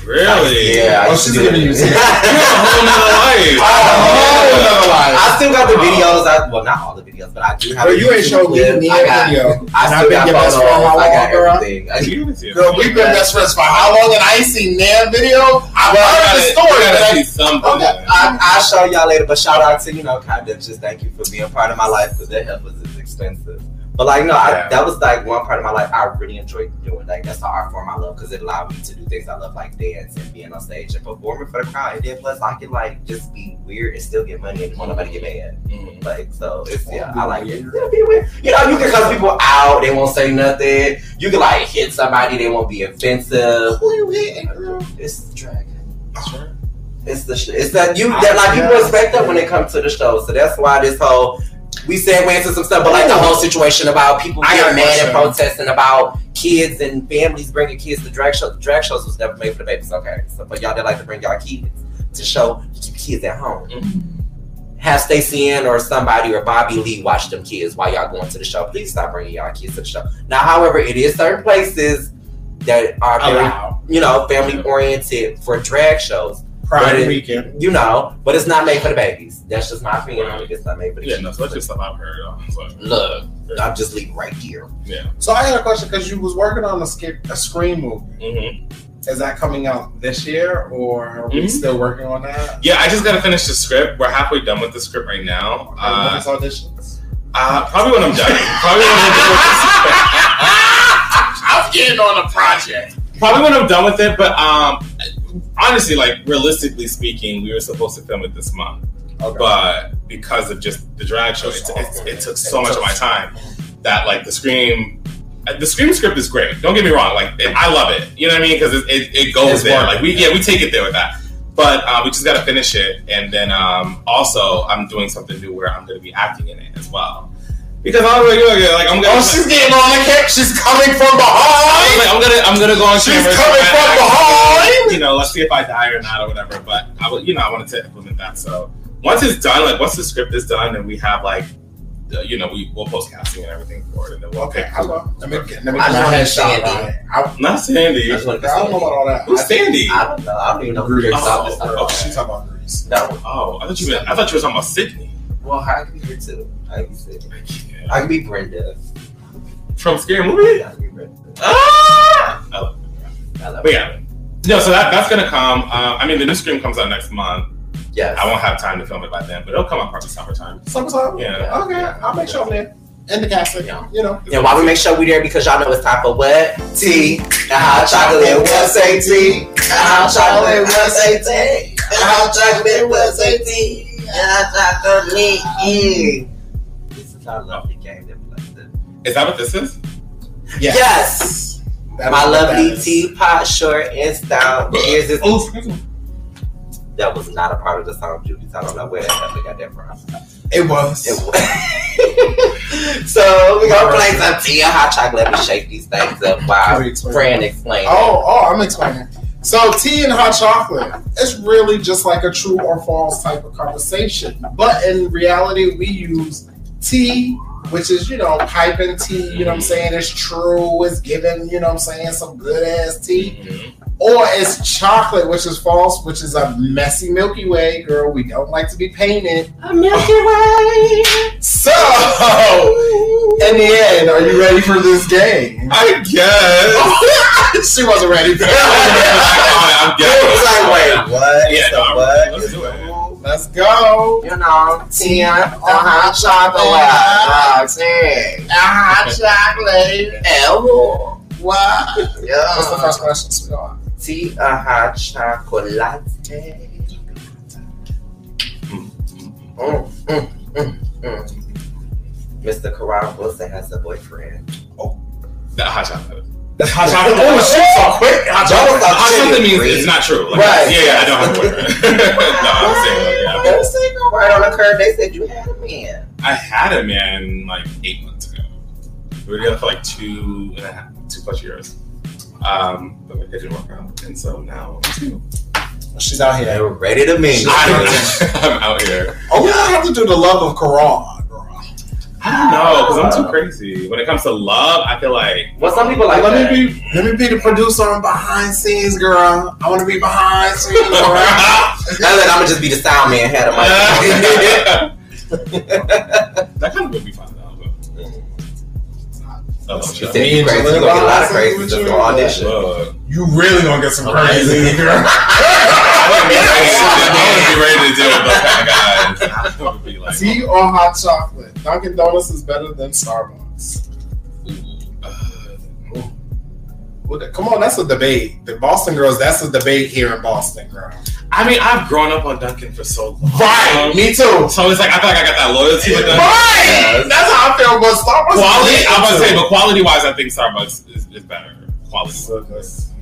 really? Yeah. I Oh, used she's do giving it. you <laughs> some- You have a whole nother life. <laughs> I still got the videos. I, well, not all the videos, but I do have. Bro, you ain't YouTube showed me clip. the video. I still been got your best photos. friend I got long, girl? everything. I- Give it to you. Girl, we've been best friends for how long? And I ain't seen that video. I've heard the story, I but gotta I, see something. Okay. I, I'll show y'all later, but shout out to you know Kai Just thank you for being part of my life because that help was is expensive. But like no, Yeah. I, that was like one part of my life I really enjoyed doing. Like that's the art form I love because it allowed me to do things I love, like dance and being on stage and performing for the crowd. And then plus I can like just be weird and still get money and want nobody get mad. Mhm. Like so, it's yeah, I like it. Yeah, be weird. You know, you can cuss people out, they won't say nothing. You can like hit somebody, they won't be offensive. who you hitting, girl? It's the drag. It's the sh- it's that you that like people respect that when it comes to the show. So that's why this whole we segue into some stuff, but like the whole situation about people getting mad and protesting about kids and families bringing kids to drag shows. Drag shows was never made for the babies, okay? So but y'all that like to bring y'all kids to show to keep kids at home. Have Stacey Ann or somebody or Bobby Lee watch them kids while y'all going to the show. Please stop bringing y'all kids to the show. Now, however, it is certain places that are very, you know, family oriented for drag shows Pride it- weekend. you know, but it's not made for the babies. That's just my opinion on it. It's not made for the Yeah, kids. no, so that's just stuff I've heard. So, Look, I'm just leaving right here. yeah. So I had a question because you was working on a, skip, a screen movie. hmm Is that coming out this year, or are we Mhm. still working on that? Yeah, I just gotta finish the script. We're halfway done with the script right now. Okay, Uh, when is auditions? uh, probably when I'm done. Probably when I'm done with the script. <laughs> I'm getting on a project. Probably when I'm done with it. But um, honestly, like realistically speaking, we were supposed to film it this month. Okay. but because of just the drag show, it, it, it took so much of my time that like the scream, the scream script is great. Don't get me wrong, like it, I love it. You know what I mean? Because it, it, it goes there. Like we yeah we take it there with that. But uh, we just got to finish it, and then um, also I'm doing something new where I'm going to be acting in it as well. Because I'm like, like I'm gonna. Oh, she's getting on the camp. She's coming from behind. like, I'm gonna I'm gonna go on She's coming from act- behind. You know, let's see if I die or not or whatever. But I will, you know, I wanted to implement that. So once it's done, like once the script is done and we have like, the, you know, we will post casting and everything for it, and then we'll Okay, pick. how about let me get, let me I get just my wanna head shot it. on it. I, Not Sandy. I just want to I don't know about all that. Who's Sandy? I don't know. I don't even know who Grease. you're Oh, talking oh. She's talking about Grease. No. Oh, I thought you. Meant, I thought you were talking about Sydney. Well, I can be here too. I can be Sydney. I can be Brenda. From Scary Movie. I can be Brenda. Ah! I love it. I love But yeah, no. So that that's gonna come. Uh, I mean, the new Scream comes out next month. Yes. I won't have time to film it by then, but it'll come out probably summertime. Summertime. Yeah. Okay, I'll make sure I'm there. And the casting. Yeah. You know. And why we make sure we there because y'all know it's time for what? Tea. And hot chocolate, what say tea? And hot chocolate, what say tea? And hot chocolate, what say tea? And hot chocolate, This is our lovely game that plays it. Is that what this is? Yes. Yes. That My lovely teapot, short and stout. Here's this. Oh, excuse me. That was not a part of the song, Judy. So I don't know where the hell they got that from. It was. It was. <laughs> so we're gonna play some tea and hot chocolate. Let me shake these things up while explain Fran that? explains. Oh, oh, I'm explaining. So tea and hot chocolate, it's really just like a true or false type of conversation. But in reality, we use tea, which is, you know, piping tea, you know what I'm saying? It's true, it's giving, you know what I'm saying, some good ass tea. Mhm. Or it's chocolate, which is false, which is a messy Milky Way, girl. We don't like to be painted. A Milky Way. So, in the end, are you ready for this game? I guess. <laughs> she wasn't ready for it. <laughs> I'm It was like, wait, what? Yeah, So no, what? let's do it. Let's go. You know, tea and hot chocolate. A hot chocolate. <laughs> Ew. What? Yeah. What's the first question, sweetheart? Tea and hot chocolate. Mm, mm, mm, mm. Mr. Karan Wilson has a boyfriend. Oh, the hot chocolate. That's hot chocolate. Oh, shit, so quick. Hot chocolate. was a Hot shit chocolate means breed. it's not true. Like, Right. Yeah, yeah, I don't have a boyfriend. no, I'm <laughs> saying, like, yeah. They was single right on the curve. They said you had a man. I had a man like eight months ago. We were together for like two and a half, two plus years. Um, but it didn't work out, and so now I'm single. She's out They here. ready to mingle. I'm, <laughs> I'm out here. Oh, we don't have to do the love of Quran, girl. I don't know because I'm too crazy. When it comes to love, I feel like Well, some people like let that. me be let me be the producer on behind scenes, girl. I want to be behind scenes, <laughs> girl. Now that I'm gonna just be the sound man, had a mic. that kind of would be fun though. But... Oh, She shit. said you crazy. You gonna get a lot of crazy just for audition. You really gonna get some crazy, girl. I wouldn't be ready to- I wouldn't be ready deal with those kind of guys. I would be like, Tea or hot chocolate? Dunkin' Donuts is better than Starbucks. uh, Well, Come on, that's a debate. The Boston girls, that's a debate here in Boston, girl. I mean, I've grown up on Dunkin' for so long. Right, me too. So it's like I feel like I got that loyalty with Dunkin'. Right, that's how I feel about Starbucks. Quality, I'm about to say, but quality wise, I think Starbucks is, is better. Quality. Goodness.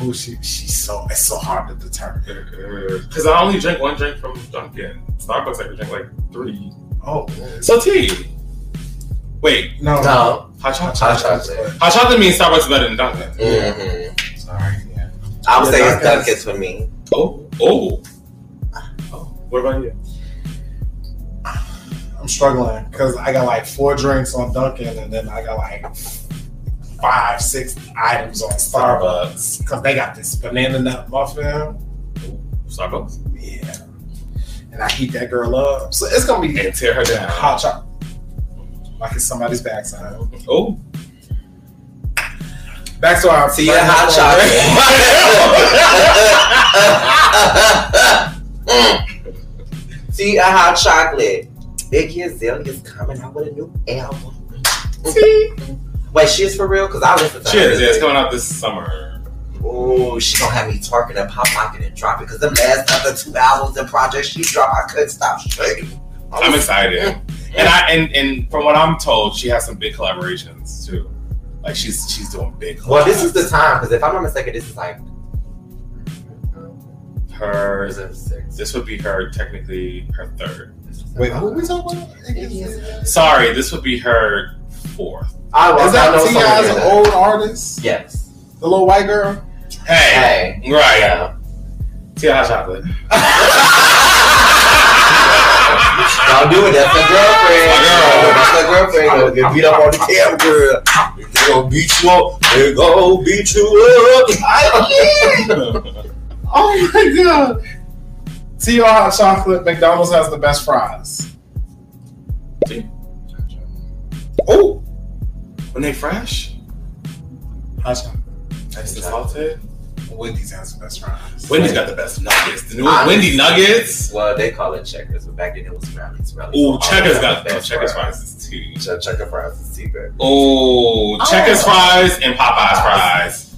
Oh, she, she's so it's so hard to determine. Because I only drink one drink from Dunkin'. Starbucks, I can drink like three. Oh, So tea. Wait, no, No. hot chocolate. Hot chocolate. Hot chocolate means Starbucks is better than Dunkin'. Mm-hmm. Sorry, yeah. I would say it's Dunkin's- Dunkin's for me. Oh, oh. Oh, what about you? I'm struggling because I got like four drinks on Dunkin' and then I got like five, six items on Starbucks because they got this banana nut muffin. Starbucks. Yeah, and I heat that girl up, so it's gonna be And tear her down. hot chocolate. Like it's somebody's backside. Oh, Back to our See your hot chocolate. See <laughs> a hot chocolate. Iggy Azalea is coming out with a new album. Wait, she is for real? Cause I listen to her. cheers! Yeah, it's coming out this summer. Ooh, she gonna have me twerking and pop locking and dropping. Cause them last other two albums and projects she dropped, I couldn't stop shaking. I'm excited, and I and, and from what I'm told, she has some big collaborations too. Like she's she's doing big. Well, this is the time. Cause if I'm not mistaken, this is like. her. Is it six? This would be her technically her third. Wait, who are we talking about? Sorry, this would be her fourth. I was. Is that I know someone T.I.'s did that. old artist? Yes. The little white girl? Hey, Hey. right? Yeah. Tia Hot Chocolate. <laughs> Don't do it. That's a girlfriend. My girl. That's a girlfriend. Gonna get beat up on the camera, girl. They gonna beat you up. They gonna beat you up. Oh my god. Tea hot chocolate, McDonald's has the best fries. Oh, when they fresh, Hot chocolate. nice and salted. Wendy's has the best fries. Wendy's got the best nuggets. The new Honestly. Wendy nuggets. Well, they call it checkers, but back then it was Rally's. Rally's Ooh, Checkers oh, got the no, best Checkers fries is tea. Che- Checker fries is cheaper. Oh, Checkers fries and Popeyes fries.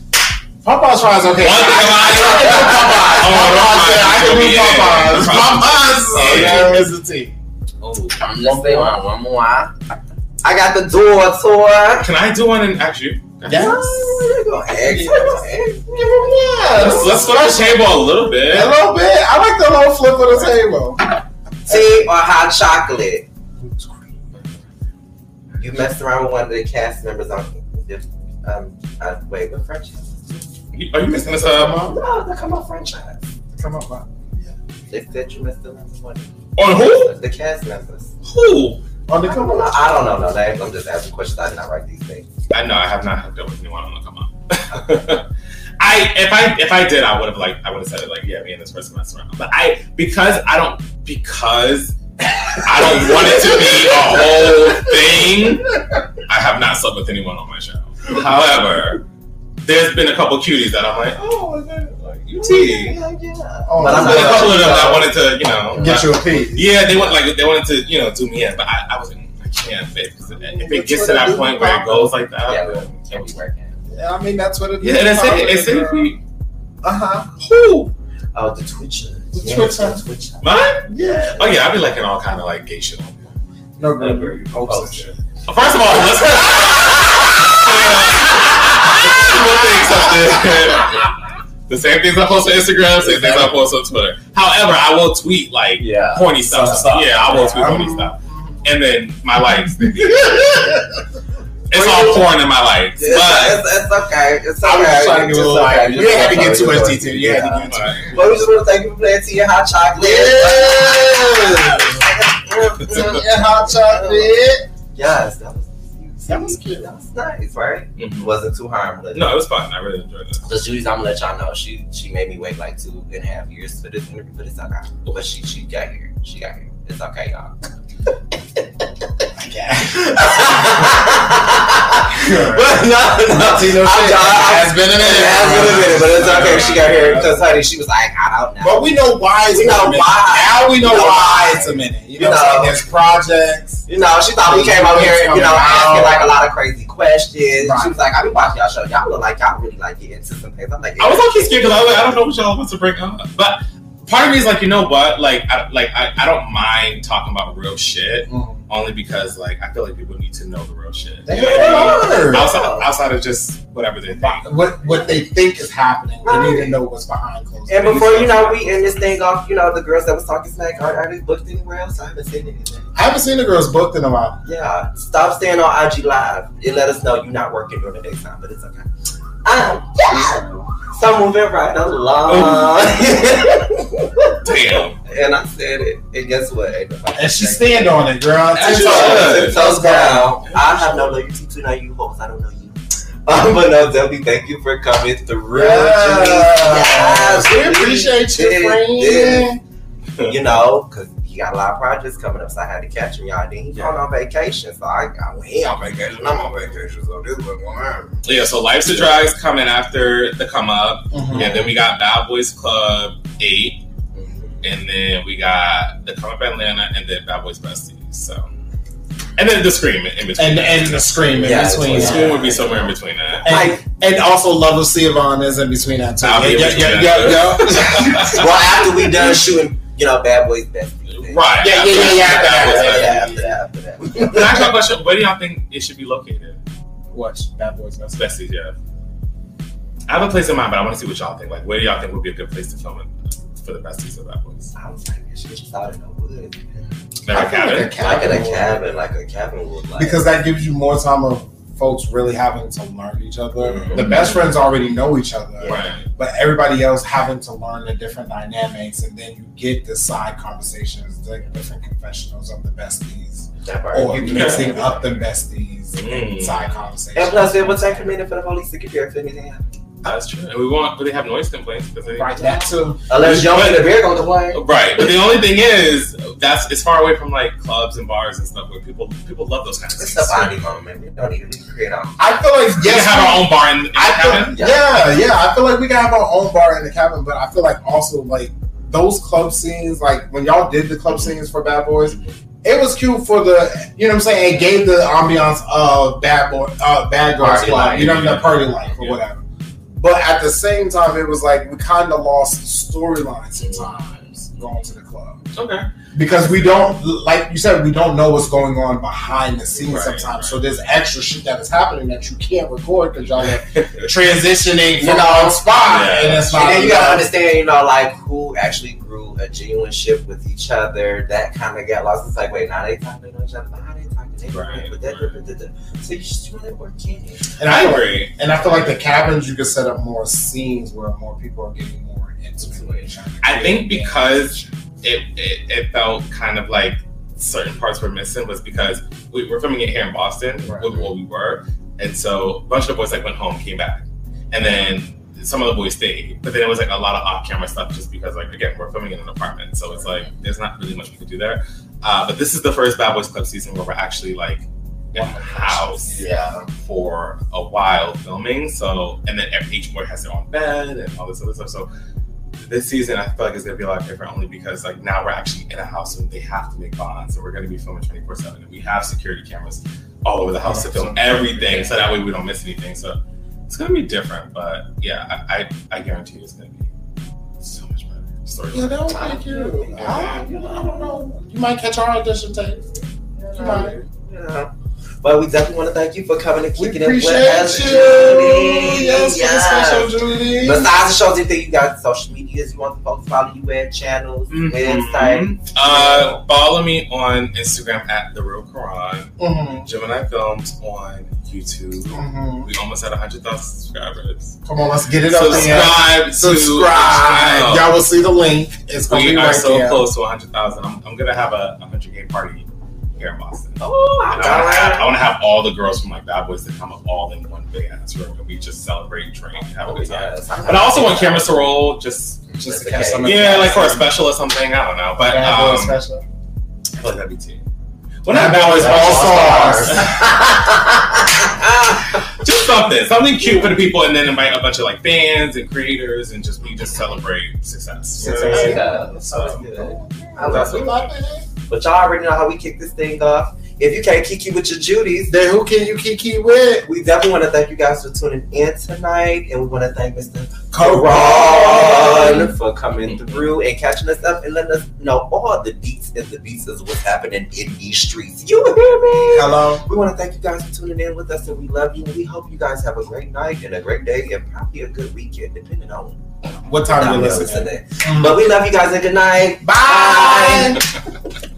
Popeyes fries, okay. One thing about it- Popeyes. <laughs> Oh, Popeyes, I can do. Popeyes. Popeyes. Popeyes oh, Yeah. is the tea. Oh, I'm just saying one, one more. I got the door tour. Can I do one and ask you? Yes. Oh, gonna ask? Let's, let's flip the table a little bit. A little bit. I like the little flip of the table. Tea or hot chocolate? You messed around with one of the cast members on. Um, uh, wait, what franchise? Are you missing this up? No, the Come On franchise. Come on, man. They said you messed around with one. On who? The cast members. Who? On the come know. I don't know no. I'm just asking questions. I did not write these things. I know I have not hooked up with anyone on the come on. <laughs> I if I if I did I would have like I would have said it like yeah me and this person messed around but I because I don't because I don't want it to be a whole thing I have not slept with anyone on my show however there's been a couple cuties that I'm like oh is you T Yeah, yeah. Oh, But I'm a not- couple of them that wanted to you know Get you a piece. yeah they want like they wanted to you know do me in but I, I wasn't I can't babe, 'cause if it gets to that point where it goes like that Yeah, then we can't be working. Yeah, I mean that's what it is. yeah that's it it's it Uh huh. who Oh, the Twitcher. The Yeah, Twitcher. the Twitcher. mine Yeah. Oh yeah, I've been liking all kind of like gay shit. No Whatever good. you Hopes and post. shit. First of all, let's <laughs> <laughs> One thing, something. The same things I post on Instagram, same things I post on Twitter. However, I will tweet like Yeah. horny stuff. Some stuff. Yeah, I will tweet horny Um, stuff. And then my likes. <laughs> it's all porn in my likes. It's, But it's, it's okay. It's I was okay. just trying to give a little okay. like, you Just had to get too much Just detail. You had to get too much. Well, we just want to thank you for playing tea and hot chocolate. And <laughs> hot chocolate. Yes, that was cute. That was nice, right? It wasn't too harmless. no, it was fun. I really enjoyed it. But Judy's, I'm gonna let y'all know. She she made me wait like two and a half years for this interview, but it's okay. But she she got here. She got here. It's okay, y'all. <laughs> <laughs> <laughs> but no, no. Latino I'm shit done. has been a minute. It has been a minute, but it's okay. She got here because honey, she was like, I don't know. But we know why it's We know a minute. why. Now we know We know why why. it's a minute. You You know, know. there's projects. You know, she thought we came over here, you know, Coming asking out. like a lot of crazy questions. Right. She was like, I've been watching y'all show. Y'all look like y'all really like get into some things. I'm like, I was okay scared because I was like, I don't know what y'all want to bring up. But part of me is like, you know what? Like, I, like I, I don't mind talking about real shit mm-hmm. Only because like I feel like people need to know the real shit. They You know I mean? are. Outside, outside of just whatever they think. What what they think is happening, they need to know what's behind closed And doors. before you know, we end this thing off. You know, the girls that was talking smack are, are they booked anywhere else? I haven't seen anything. I haven't seen the girls booked in a while. Yeah, stop staying on IG Live. It let us know you're not working during the daytime, but it's okay. Yeah. So moving right along. <laughs> Damn. and I said it. And guess what? And she checked. stand on it, girl. As Ten toes. should. Ten toes down. I have no loyalty to no you hoes. I don't know you. Um, but no, Debbie, thank you for coming through. Yes, we appreciate you, friend. You know, because he got a lot of projects coming up, so I had to catch him, y'all. Then he going on vacation, so I got well, he on vacation. I'm on vacation, so this was going to happen. Yeah, so Life's a Drag is coming after the come up. Mhm. And then we got Bad Boys Club 8. And then we got the come up Atlanta and then Bad Boys Besties. So and then the scream in between. And and the scream in Yeah, between. the yeah. scream would be somewhere in between that. And, and also Love of Siobhan is in between that too. I'll Yeah, yeah, yeah, yeah, <laughs> Well, after we done shooting, you know, Bad Boys Besties. Right. Yeah, yeah, yeah, yeah, Bad Boys yeah, Yeah, after that, after that. <laughs> Can I ask you a question? Where do y'all think it should be located? What? Bad Boys Best. Besties, yeah. I have a place in mind, but I want to see what y'all think. Like, where do y'all think would be a good place to film it for the Besties of Bad Boys? I was like, she just thought in the woods. Like a cabin? Like a cabin, like a cabin would like. Because that gives you more time of folks really having to learn each other. Mhm. The best friends already know each other. Right. But everybody else having to learn the different dynamics, and then you get the side conversations, the different confessionals of the besties, that part. or You- mixing up the besties Mm. and side conversations. And plus, it would take a minute for the police to get there if anything happened. That's true. And we won't really have noise complaints because they Right, that too. Unless you don't think the beer gonna complain. Right, but the only thing is that's it's far away from like clubs and bars and stuff where people people love those kind of It's things. the body moment. We don't even need to create our own. I feel like We yes, can have our own bar in, in the I cabin. feel, yeah, yeah. I feel like we can have our own bar in the cabin, but I feel like also like those club scenes, like when y'all did the club scenes for Bad Boys, it was cute for the, you know what I'm saying. It gave the ambiance of Bad Boy, uh, Bad Girls Party Club, you know, the party life or Yeah. whatever. But at the same time, it was like we kind of lost storylines sometimes going to the club Okay. because we don't, like you said, we don't know what's going on behind the scenes Right, sometimes. right. So there's extra shit that is happening that you can't record because y'all are <laughs> transitioning You from know, one spot, yeah. and it's And then you gotta understand, you know, like who actually grew a genuine ship with each other. That kind of got lost. It's like, wait, now they talking to each other. That, that, that. So you just organic. And I I feel like, agree. and I feel like the cabins you could set up more scenes where more people are getting more into it. I think because it, it it felt kind of like certain parts were missing was because we were filming it here in Boston, Right. where where we were, and so a bunch of the boys like went home, came back, and then some of the boys stayed, but then it was like a lot of off-camera stuff just because like again we're filming in an apartment, so it's like there's not really much we could do there. Uh, but this is the first Bad Boys Club season where we're actually like in the house Yeah. for a while filming. So, and then each boy has their own bed and all this other stuff. So, this season I feel like it's gonna be a lot different, only because like now we're actually in a house and they have to make bonds, so we're gonna be filming twenty four seven, and we have security cameras all over the house to film everything, so that way we don't miss anything. So, it's gonna be different, but yeah, I I, I guarantee it's gonna be much better. Story. Yeah, that would make you. I, you know, I don't know. You might catch our audition tape. You might. Yeah. But we definitely want to thank you for coming and We kicking it with appreciate us, you. Judy. Yes, for the Yes. special Judy. Besides the shows, anything you got social medias, you want the folks to follow you at channels, Mhm. website. Uh, follow me on Instagram at the real Quran, Mhm, Gemini Films on YouTube. mhm. We almost had hundred thousand subscribers. Come on, let's get it up there. Subscribe, to Subscribe. Y'all will see the link. It's gonna be are right so there. close to hundred thousand. I'm, I'm gonna have a hundred k party here in Boston. Oh, I I want to have, I got want to have all the girls from like Bad Boys to come up all in one big ass room, and we just celebrate, drink, have a Oh, good time. yes. But I also want cameras to roll, just Just to catch some yeah, the- like for a special or something. I don't know, but Bad Boy um, special. I feel like that'd be tea. Well, Bad not Bad Boys Boys, All All Stars. <laughs> just something, something cute for the people, and then invite a bunch of like fans and creators, and just we just celebrate success. You know what Yeah, that um, sounds good. I love We love it. But y'all already know how we kick this thing off. If you can't kiki with your Judies, Then who can you kiki with? we definitely want to thank you guys for tuning in tonight, and we want to thank Mr. Karan. For coming through and catching us up and letting us know all the beats and the beats of what's happening in these streets. You hear me? Hello. We want to thank you guys for tuning in with us, and we love you. And we hope you guys have a great night and a great day, and probably a good weekend, depending on What time you you're listening? listening. But we love you guys, and good night. Bye. <laughs>